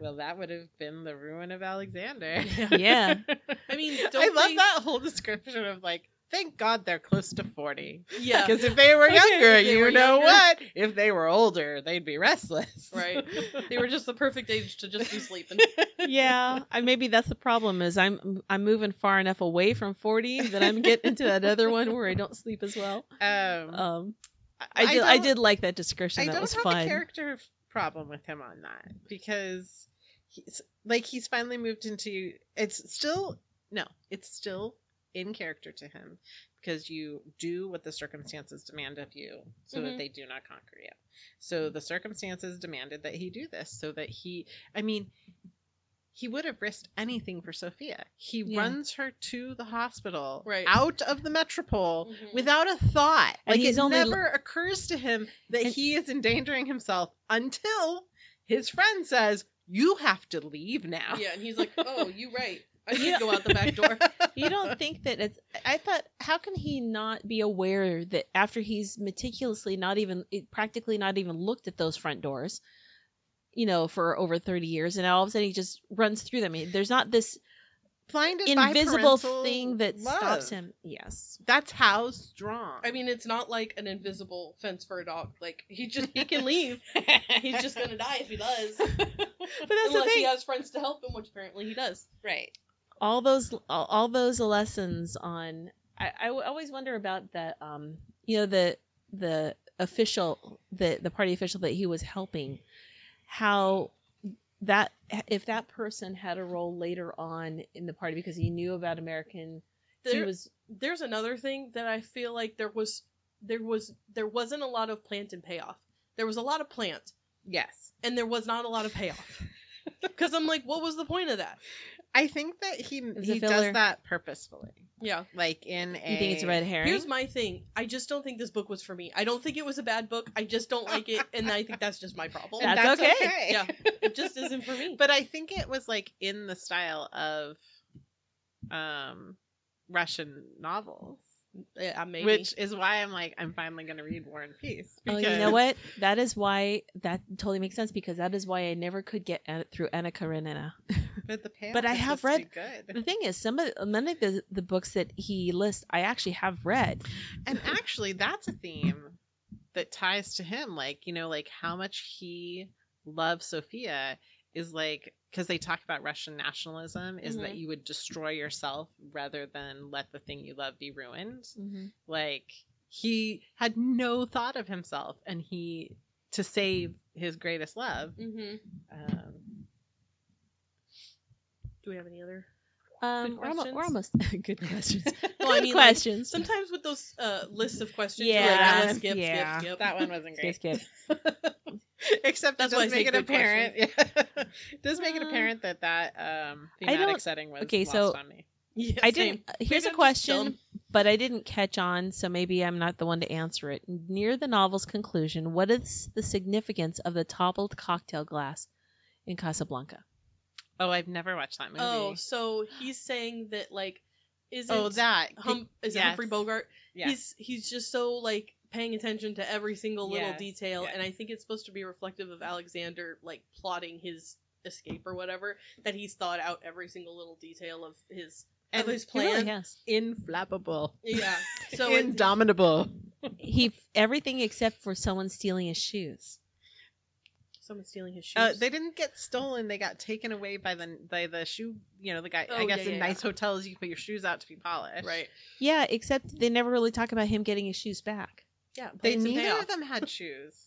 Well, that would have been the ruin of Alexander. Yeah. <laughs> I mean, I love they- that whole description of like thank God they're close to 40. Yeah. <laughs> Because if they were <laughs> younger, they you were know younger. what? If they were older, they'd be restless. Right. They were just the perfect age to just be sleeping. <laughs> yeah, I, maybe that's the problem. Is I'm I'm moving far enough away from 40 that I'm getting into that other one where I don't sleep as well. Um, Um, I did I, don't- did like that description. I that don't was have fun. a character problem with him on that because he's like he's finally moved into it's still no it's still in character to him because you do what the circumstances demand of you so Mhm. that they do not conquer you so the circumstances demanded that he do this so that he i mean he would have risked anything for sophia he Yeah. runs her to the hospital Right. out of the Metropol Mhm. without a thought. And like it only l- never occurs to him that And- he is endangering himself until his friend says, "You have to leave now." Yeah, and he's like, "Oh, you right. I Yeah. go out the back door." <laughs> you don't think that it's i thought how can he not be aware that after he's meticulously not even practically not even looked at those front doors you know for over 30 years and all of a sudden he just runs through them there's not this Blinded invisible thing that stops him yes That's how strong. I mean, it's not like an invisible fence for a dog. Like he just he can <laughs> leave. He's just gonna die if he does. <laughs> but that's the Unless he has friends to help him, which apparently he does. right? All those all, all those lessons on I always wonder about the um you know the the official the the party official that he was helping how that if that person had a role later on in the party because he knew about American There, was there's another thing that I feel like there was there was there wasn't a lot of plant and payoff. There was a lot of plant, Yes, and there was not a lot of payoff. <laughs> Because I'm like, what was the point of that? I think that he he does that purposefully, Yeah. like in a. you think it's a red herring Here's my thing. I just don't think this book was for me. I don't think it was a bad book. I just don't like it, and I think that's just my problem. And That's okay. Yeah. <laughs> It just isn't for me. But I think it was like in the style of um Russian novels. Maybe. Which is why I'm like, I'm finally gonna read War and Peace. Oh, you know what? That is why that totally makes sense because that is why I never could get through Anna Karenina. <laughs> But the But I have read. to The thing is, some of many of the, the books that he lists, I actually have read. And actually, that's a theme that ties to him. Like, you know, like how much he loves Sophia is like because they talk about Russian nationalism is that Mhm. you would destroy yourself rather than let the thing you love be ruined. Mm-hmm. Like he had no thought of himself, and he to save his greatest love. hmm Um, Do we have any other? Um, Good we're, almost, we're <laughs> almost good questions. <laughs> No, good I mean, like, questions. Sometimes with those uh, lists of questions, Yeah, you're like, ah, let's skip, yeah. skip, skip. that one wasn't great. skip. <laughs> Except That's it does make it apparent. Yeah. it does make it Uh, apparent that that um, I thematic don't- setting was okay, lost so- on me. Yeah, I same. didn't. Here's Maybe a I'm just question, but I didn't catch on, so maybe I'm not the one to answer it. Near the novel's conclusion, what is the significance of the toppled cocktail glass in Casablanca? Oh, I've never watched that oh, movie. Oh, so he's saying that like, isn't oh, that. hum- is it yes. Humphrey Bogart? Yeah. He's he's just so like paying attention to every single little Yes, detail, yes. and I think it's supposed to be reflective of Alexander like plotting his escape or whatever. That he's thought out every single little detail of his and of his He really plan. has. inflammable. Yeah. <laughs> So Indomitable. He everything except for someone stealing his shoes. Someone stealing his shoes. Uh, they didn't get stolen. They got taken away by the by the shoe. You know, the guy. I Oh, guess yeah, in yeah, nice hotels, you can put your shoes out to be polished. right. Yeah, except they never really talk about him getting his shoes back. Yeah. They plans neither payoff. of them had shoes. <laughs>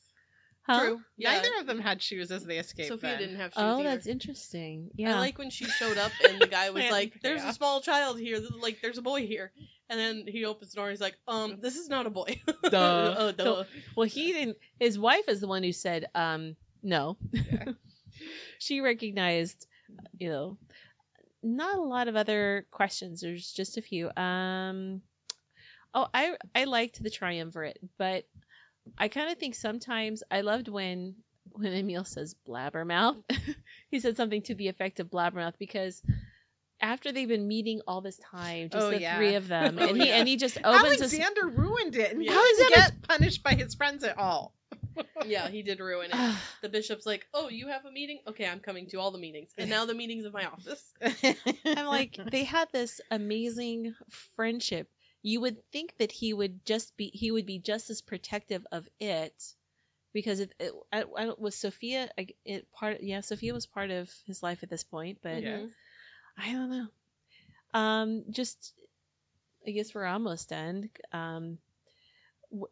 Huh? True. Yeah. Neither of them had shoes as they escaped. Sophia then. didn't have shoes Oh, either. that's interesting. Yeah. I like when she showed up <laughs> and the guy was like, and "There's a small child here. Like, there's a boy here." And then he opens the door. and He's like, "Um, this is not a boy." <laughs> Duh. oh, duh. So- well, he didn't. His wife is the one who said, um, no. Yeah. <laughs> she recognized, you know, not a lot of other questions. There's just a few. Um, oh, I I liked the triumvirate, but I kind of think sometimes I loved when when Emil says blabbermouth. <laughs> he said something to the effect of blabbermouth because. After they've been meeting all this time, just Oh, the yeah. three of them, <laughs> Oh, and he yeah. and he just opens his Alexander ruined it, and he Yeah. Alexander- get punished by his friends at all. Yeah, he did ruin it. <sighs> the bishop's like, "Oh, you have a meeting? Okay, I'm coming to all the meetings." And now the meetings of my office. <laughs> I'm like, they had this amazing friendship. you would think that he would just be he would be just as protective of it because it, it I, I, don't- was Sophia it part yeah Sophia was part of his life at this point but Yeah. Mhm. I don't know um just I guess we're almost done um w-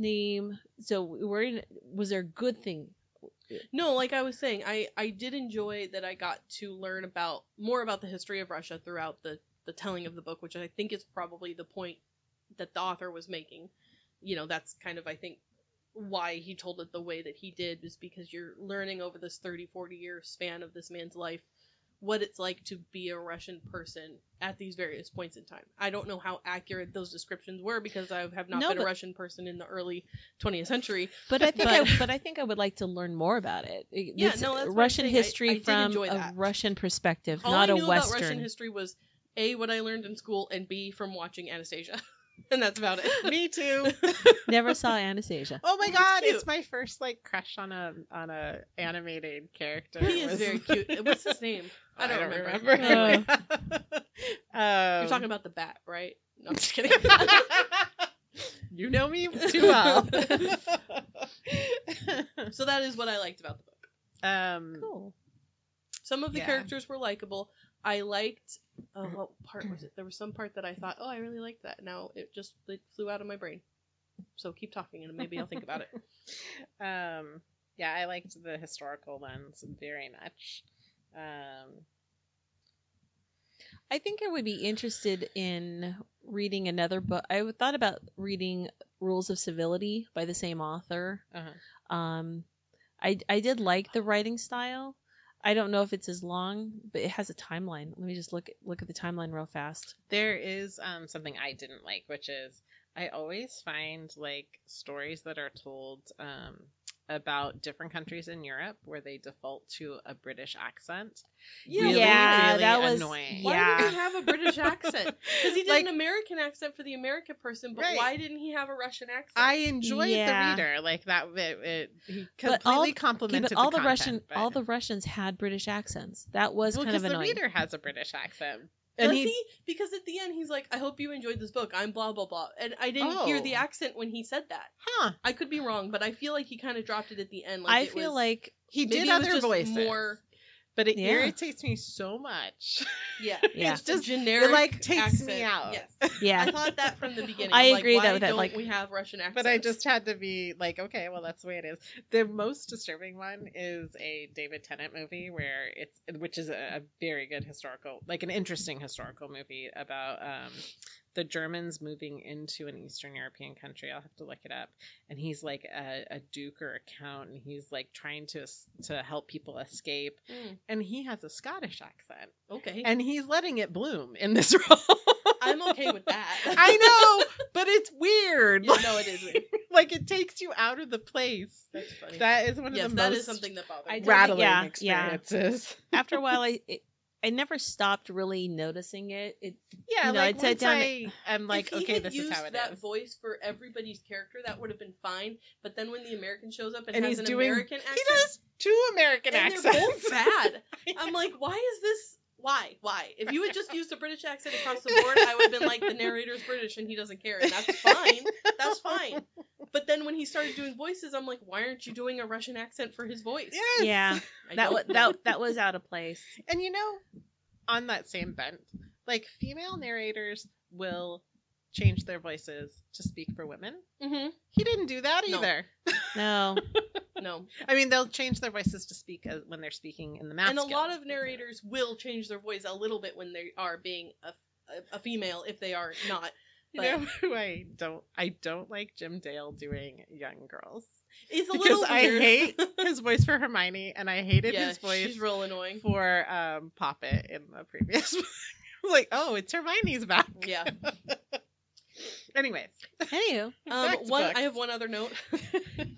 name so we're in, was there a good thing No, like I was saying, I I did enjoy that I got to learn about more about the history of Russia throughout the the telling of the book, which I think is probably the point that the author was making. You know, that's kind of I think why he told it the way that he did is because you're learning over this 30 40 year span of this man's life what it's like to be a Russian person at these various points in time. I don't know how accurate those descriptions were because I have not No, been a Russian person in the early 20th century. But I think, But- I, but I think I would like to learn more about it. Yeah, it's no, that's what I'm Russian saying. I- history I from a that. Russian perspective, All not I a knew Western. about Russian history was a what I learned in school and b from watching Anastasia, <laughs> <laughs> and that's about it. Me too. <laughs> Never saw <laughs> Anastasia. Oh my god, cute. it's my first like crush on a on a animated character. He is was- very cute. What's his name? I don't, remember. Anyway. You're um, talking about the bat, right? No, I'm just kidding. you know me too well. so that is what I liked about the book. um, Cool. Some of the Yeah. characters were likable. I liked. Oh, what part was it? There was some part that I thought, oh, I really liked that. Now it just it flew out of my brain. So keep talking, and maybe I'll think about it. <laughs> <laughs> um, yeah, I liked the historical lens very much. Um, I think I would be interested in reading another book. I thought about reading Rules of Civility by the same author. uh Um, I I did like the writing style. I don't know if it's as long, but it has a timeline. Let me just look look at the timeline real fast. There is um, something I didn't like, which is I always find like stories that are told um, about different countries in Europe where they default to a British accent. Yeah, yeah, really that was annoying. Why yeah. did he have a British <laughs> accent? Because he did Like- an American accent for the American person, but Right. why didn't he have a Russian accent? I enjoyed Yeah. the reader like that. It, it he But completely all- Okay, complimented but all the, the, Russian but- all the Russians had British accents. That was well, kind of because the reader has a British accent. Does And he, he, Because at the end he's like, "I hope you enjoyed this book. I'm blah blah blah," and I didn't hear the Oh. accent when he said that. huh? I could be wrong, but I feel like he kind of dropped it at the end. Like I feel was- like He did other voices, more. But it Yeah. irritates me so much. Yeah, <laughs> Yeah. it's Just- just generic. it like takes accent. me out. Yes. yeah. I thought that from the beginning. I like, agree why that- that, don't like- we have Russian accents? But I just had to be like, okay, well, that's the way it is. The most disturbing one is a David Tennant movie where it's, which is a, a very good historical, like an interesting historical movie about um, the Germans moving into an Eastern European country. I'll have to look it up. And he's like a, a duke or a count, and he's like trying to to help people escape. Mm, And he has a Scottish accent, okay. and he's letting it bloom in this <laughs> role. I'm okay with that. I know, but it's weird. Yeah, no, it is weird. <laughs> like it takes you out of the place. That's funny. That is one of the that most is something that bothers me. don't rattling yeah, yeah. experiences. After a while, I it, I never stopped really noticing it. It Yeah, You know, like once down I am like, okay, this is how it that is. voice for everybody's character, that would have been fine. But then when the American shows up and, And has he's an doing- American accent, He does two American and accents. they're both bad. <laughs> I'm like, why is this? Why? Why? If you had just used a British accent across the board, I would have been like, the narrator's British and he doesn't care, and that's fine. That's fine. But then when he started doing voices, I'm like, why aren't you doing a Russian accent for his voice? Yes. yeah <laughs> I that don't was that that was out of place. And you know, on that same bent, like female narrators will change their voices to speak for women. Mhm. He didn't do that No. either. No, <laughs> No. I mean, they'll change their voices to speak as, when they're speaking in the mask. And a lot of narrators will change their voice a little bit when they are being a, a, a female if they are not. You know who I don't I don't like Jim Dale doing young girls. It's a because little I hate <laughs> his voice for Hermione and I hated yeah, his voice she's real annoying. for um Poppet in the previous <laughs> one. Like, oh, it's Hermione's back. Yeah. Anyways, anywho, <laughs> Um, one. I have one other note. <laughs>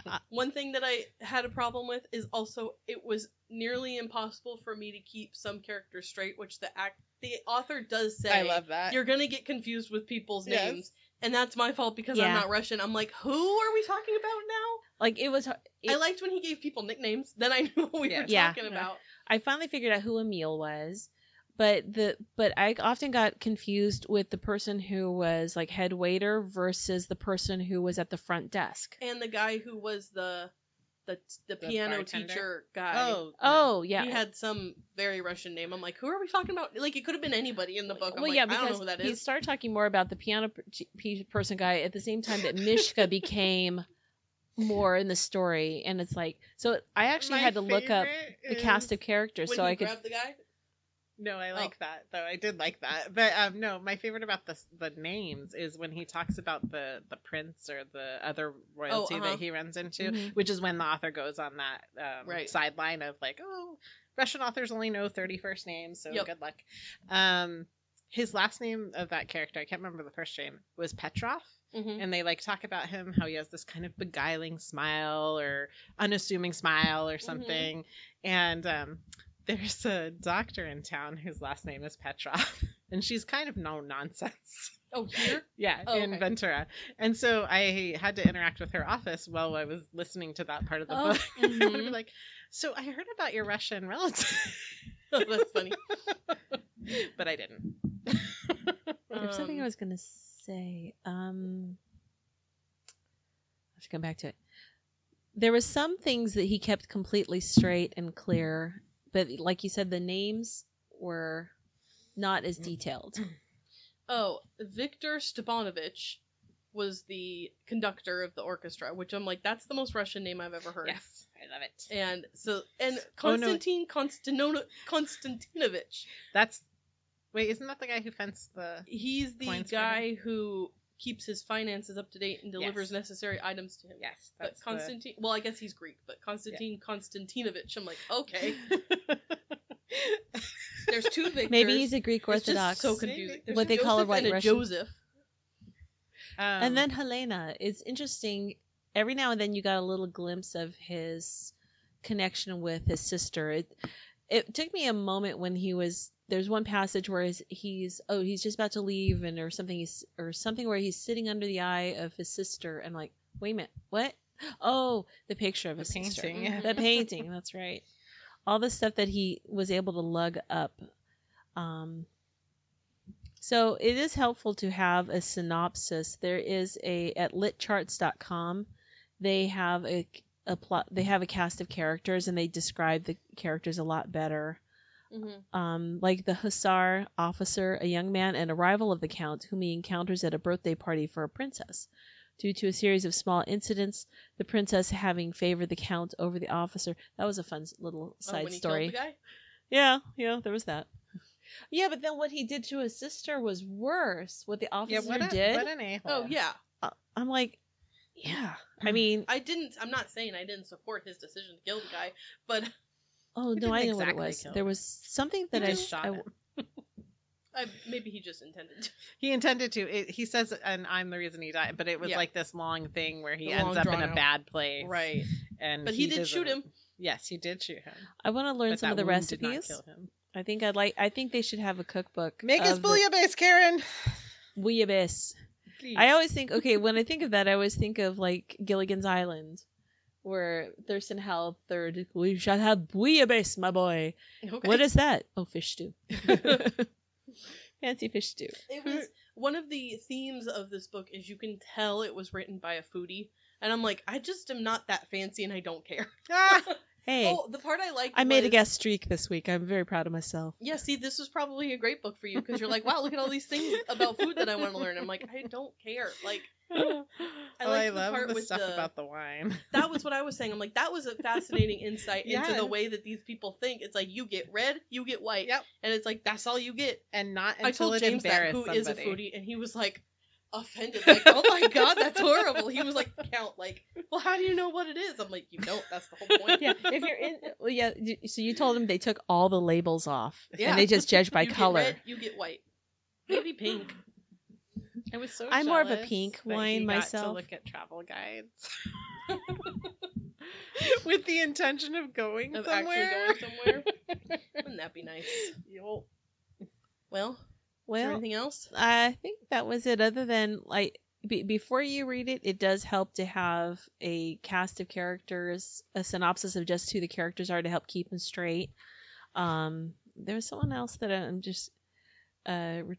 Uh, one thing that I had a problem with is also it was nearly impossible for me to keep some characters straight, which the act the author does say. I love that. You're gonna get confused with people's Yes. names, and that's my fault because I'm not Russian. I'm like, who are we talking about now? like it was. I It, liked when he gave people nicknames. Then I <laughs> knew what we Yeah. were Yeah. talking about. I finally figured out who Emil was, but the but I often got confused with the person who was like head waiter versus the person who was at the front desk. And the guy who was the the the, The piano bartender? teacher guy. Oh, Oh yeah, He had some very Russian name. I'm like, who are we talking about? Like, it could have been anybody in the book. I'm well, like, yeah, I don't know because who that he started talking more about the piano p- person guy at the same time that Mishka <laughs> became more in the story, and it's like so. I actually My had to look up the cast of characters when so I could. grabbed the guy. No, I Oh. like that though. I did like that, but um, no, my favorite about the the names is when he talks about the the prince or the other royalty uh-huh. that he runs into, Mhm. which is when the author goes on that um, Right. sideline of like, oh, Russian authors only know thirty first names, so Yep. good luck. Um, his last name of that character, I can't remember the first name, was Petrov. Mm-hmm. and they like talk about him how he has this kind of beguiling smile or unassuming smile or something and um there's a doctor in town whose last name is Petrov <laughs> and she's kind of no nonsense Oh, here. yeah Oh, in okay. ventura and so i had to interact with her office while i was listening to that part of the Oh, book <laughs> I would be mhm. like so i heard about your russian relative <laughs> Oh, that's funny. but i didn't There's something I Um, was gonna say. Um, I have to come back to it. There was some things that he kept completely straight and clear, but like you said, the names were not as mm. detailed. <clears throat> Oh, Victor Stepanovich was the conductor of the orchestra, which I'm like, that's the most Russian name I've ever heard. yes i love it And so, and Oh, no. Konstantin Konstantinovich, that's wait isn't that the guy who fenced the he's the guy who keeps his finances up to date and delivers Yes. necessary items to him. Yes, But that's the- well, I guess he's Greek, but Konstantin Konstantinovich, I'm like, okay, <laughs> there's two Victors. Maybe he's a Greek It's just Orthodox. so confusing. What a they call a Joseph white and a Russian. Joseph. Um, and then Helena. It's interesting. Every now and then you got a little glimpse of his connection with his sister. It it took me a moment when he was there's one passage where he's, he's oh he's just about to leave and or something he's or something where he's sitting under the eye of his sister and like wait a minute what? Oh the picture of the his sister. painting. Yeah. the <laughs> painting that's right. All the stuff that he was able to lug up um so it is helpful to have a synopsis. There is a at litcharts.com they have a, a plot they have a cast of characters and they describe the characters a lot better Mm-hmm. um, like the hussar officer, a young man, and a rival of the count, whom he encounters at a birthday party for a princess. Due to a series of small incidents, the princess having favored the count over the officer. That was a fun s- little Oh, side when he story. killed the guy. Yeah, yeah, there was that. Yeah, but then what he did to his sister was worse. What the officer yeah, what a, did. what an a-hole. Oh yeah, uh, I'm like, yeah. I mean, I didn't. I'm not saying I didn't support his decision to kill the guy, but oh He no, I didn't know what it was. kill There was something He that I, just shot I him. <laughs> I, maybe he just intended. to. <laughs> He intended to. It, he says, and I'm the reason he died. But it was Yeah. like this long thing where he The ends up in a out. bad place, Right, And but he, did shoot him. Yes, he did shoot him. I want to learn but some of the wound did not recipes. kill him. I think I'd like. I think they should have a cookbook. Make us of the- bouillabaisse, Karen. Bouillabaisse. I always think, okay, when I think of that, I always think of like Gilligan's Island, where Thurston Howell third, we shall have bouillabaisse, my boy. Okay. What is that? Oh, fish stew. <laughs> <laughs> Fancy fish stew. It was one of the themes of this book is you can tell it was written by a foodie, and I'm like, I just am not that fancy, and I don't care. Ah, <laughs> Hey, Oh, the part I liked. I made a guest streak this week. I'm very proud of myself. Yeah, see, this was probably a great book for you because you're like, wow, look at all these things about food that I want to learn. I'm like, I don't care. Like, <laughs> oh, I the love part the with stuff the- about the wine. <laughs> that was what I was saying. I'm like, that was a fascinating insight into the way that these people think. It's like you get red, you get white, Yep. and it's like that's all you get. And not I until told it James that, who is a somebody. foodie, and he was like offended, like, <laughs> oh my god, that's horrible. He was like, count, like, well, how do you know what it is? I'm like, you don't. That's the whole point. Yeah, if you're in, well, yeah. So you told him they took all the labels off, Yeah. and they just judge by You get color. red, you get white, maybe pink. I was so I'm more of a pink wine myself. to look at travel guides <laughs> with the intention of going Of somewhere. actually going somewhere. <laughs> Wouldn't that be nice? Yo. Well, is there Well, anything else? I think that was it. Other than like be- before you read it, it does help to have a cast of characters, a synopsis of just who the characters are to help keep them straight. Um, there was someone else that I'm just uh re-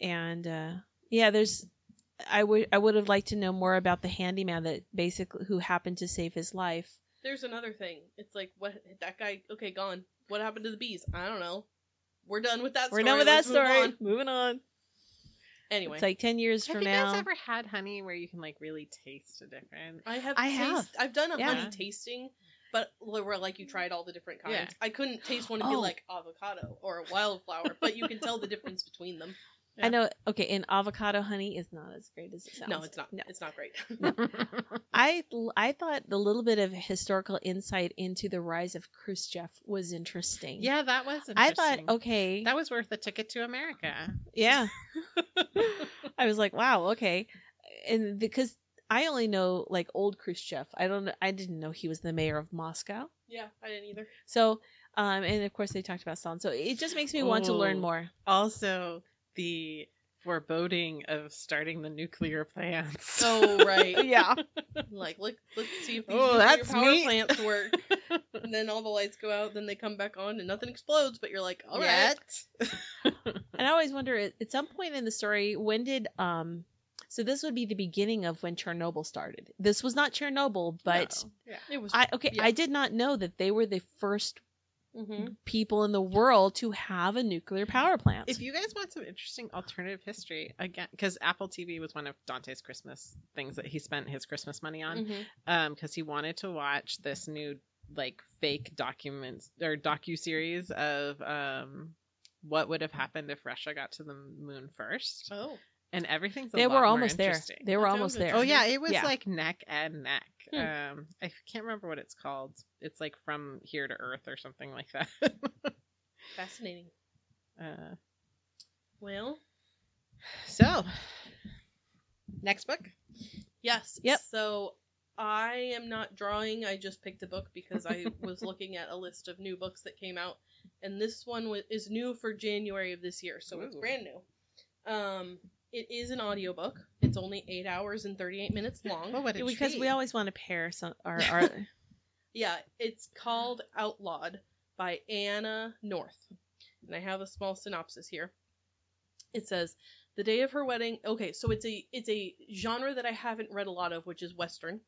and uh yeah, there's I would I would have liked to know more about the handyman that basically who happened to save his life. There's another thing. It's like what that guy. Okay, gone. What happened to the bees? I don't know. We're done with that. We're story. done with that Let's move story. on. Moving on. Anyway, It's like ten years Have from now. Have you guys ever had honey where you can like really taste a different? I have. I taste, have. I've done a Yeah. honey tasting, but where like you tried all the different kinds. Yeah. I couldn't taste one and be Oh. like avocado or a wildflower, but you can tell the difference between them. I know. Okay, and avocado honey is not as great as it sounds. No, it's not. No. It's not great. <laughs> I I thought the little bit of historical insight into the rise of Khrushchev was interesting. yeah, that was. I thought okay, that was worth a ticket to America. yeah. <laughs> I was like, wow, okay, and because I only know like old Khrushchev. I don't. I didn't know he was the mayor of Moscow. yeah, I didn't either. So, um, and of course they talked about Stalin. So it just makes me want to learn Oh. more. Also, the foreboding of starting the nuclear plants. <laughs> Oh right. <laughs> Yeah. Like look, let's see if these Oh, nuclear that's power neat. plants work. <laughs> and then all the lights go out, then they come back on, and nothing explodes. But you're like, all right. Yet. And I always wonder at at some point in the story, when did um so this would be the beginning of when Chernobyl started. This was not Chernobyl, but No. yeah. It was. I okay, yeah. I did not know that they were the first hmm people in the world to have a nuclear power plant. If you guys want some interesting alternative history, again, because Apple TV was one of Dante's Christmas things that he spent his Christmas money on, hmm um, because he wanted to watch this new like fake documents or docu series of um what would have happened if Russia got to the moon first, Oh. And everything's a they lot were more almost there. They were almost there. Oh yeah, it was Yeah. like neck and neck. Hmm. Um, I can't remember what it's called. It's like from here to Earth or something like that. <laughs> Fascinating. uh, Well, so, next book. yes. Yep. So I am not drawing. I just picked a book because I <laughs> was looking at a list of new books that came out, and this one wa- is new for January of this year, so it's brand new. Um, it is an audiobook. It's only eight hours and thirty-eight minutes long. Well, what a because we always want to pair some our, <laughs> our Yeah, it's called Outlawed by Anna North. And I have a small synopsis here. It says, "The day of her wedding." Okay, so it's a it's a genre that I haven't read a lot of, which is western.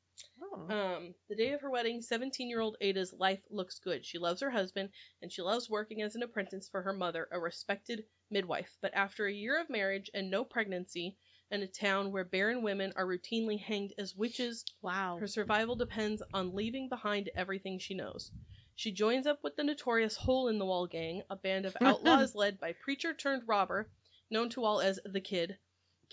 Oh. Um, the day of her wedding, 17-year-old Ada's life looks good. She loves her husband and she loves working as an apprentice for her mother, a respected midwife. But after a year of marriage and no pregnancy, in a town where barren women are routinely hanged as witches wow. her survival depends on leaving behind everything she knows. She joins up with the notorious Hole in the Wall gang, a band of <laughs> outlaws led by preacher turned robber, known to all as the Kid.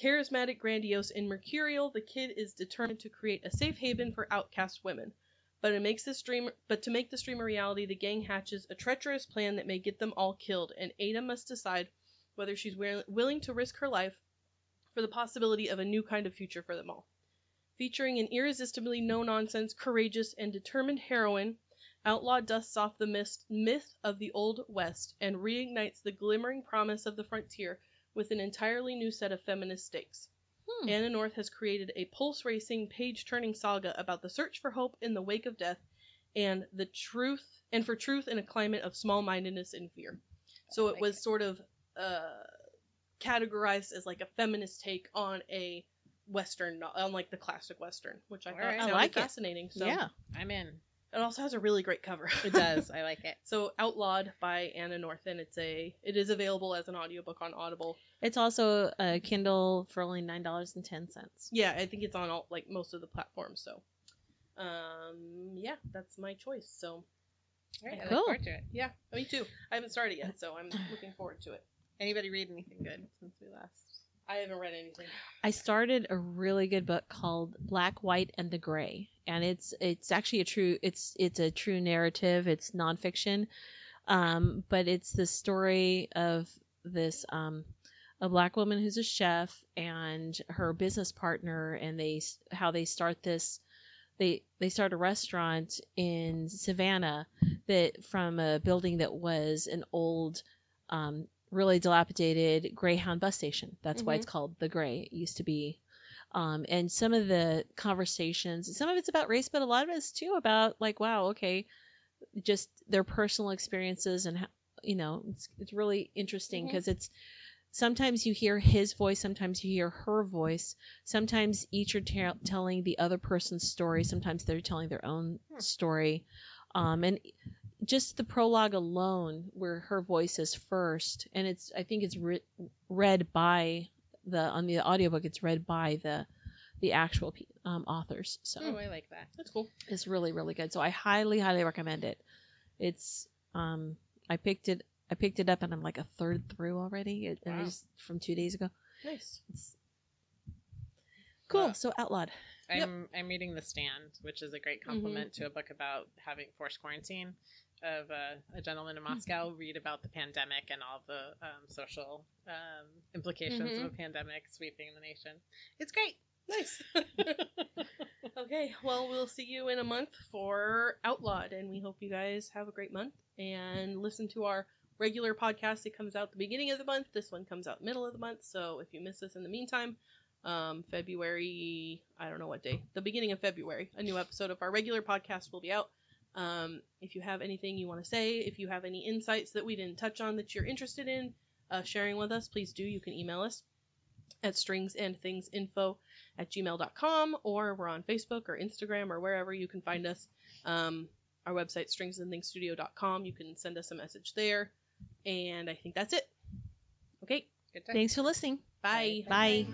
Charismatic, grandiose, and mercurial, the Kid is determined to create a safe haven for outcast women. But it makes this dream but to make this dream a reality, the gang hatches a treacherous plan that may get them all killed, and Ada must decide whether she's wi- willing to risk her life for the possibility of a new kind of future for them all featuring an irresistibly no nonsense, courageous, and determined heroine, Outlaw dusts off the mist, myth of the Old West and reignites the glimmering promise of the frontier with an entirely new set of feminist stakes. Hmm. Anna North has created a pulse racing, page turning saga about the search for hope in the wake of death and the truth and for truth in a climate of small mindedness and fear. So it like was sort of uh, categorized as like a feminist take on a western, no- on like the classic western, which I thought Alright. I sounded like it. fascinating. So yeah. I'm in. It also has a really great cover. It <laughs> does. I like it. so Outlawed by Anna North, and it's a it is available as an audiobook on Audible. It's also a Kindle for only nine dollars and ten cents. Yeah, I think it's on all like most of the platforms. So, um, yeah, that's my choice. So All right, I Cool. look forward to it. yeah, me too. I haven't started yet, so I'm looking forward to it. Anybody read anything good since we last? I haven't read anything. I started a really good book called Black, White, and the Grey, and it's it's actually a true it's it's a true narrative. It's nonfiction, um, but it's the story of this um, a black woman who's a chef and her business partner, and they how they start this. They they start a restaurant in Savannah that from a building that was an old um, really dilapidated Greyhound bus station. That's why it's called the Grey. It used to be. Um, and some of the conversations, some of it's about race, but a lot of it's too about like, wow, okay, just their personal experiences and ho- you know, it's it's really interesting because it's sometimes you hear his voice, sometimes you hear her voice, sometimes each are te- telling the other person's story, sometimes they're telling their own Hmm. story, um, and just the prologue alone, where her voice is first, and it's I think it's re- read by the on the audiobook, it's read by the the actual um, authors, so Oh, I like that. That's cool. it's really really good. So I highly highly recommend it. It's um I picked it I picked it up and I'm like a third through already. It, and Wow. it's from two days ago. Nice. It's cool. Uh, so outlawed. I'm I'm reading The Stand, which is a great compliment to a book about having forced quarantine of uh, a gentleman in Moscow read about the pandemic and all the um, social um, implications of a pandemic sweeping the nation. It's great. Nice. <laughs> okay, well, we'll see you in a month for Outlawed, and we hope you guys have a great month and listen to our regular podcast. It comes out the beginning of the month. This one comes out middle of the month. So if you miss this in the meantime, um, February, I don't know what day, the beginning of February, a new episode of our regular podcast will be out. Um, if you have anything you want to say, if you have any insights that we didn't touch on that you're interested in uh, sharing with us, please do. You can email us at stringsandthingsinfo at gmail.com or we're on Facebook or Instagram or wherever you can find us. Um, our website, stringsandthingstudio.com. You can send us a message there. And I think that's it. Okay, Good time. Thanks for listening. bye. Bye.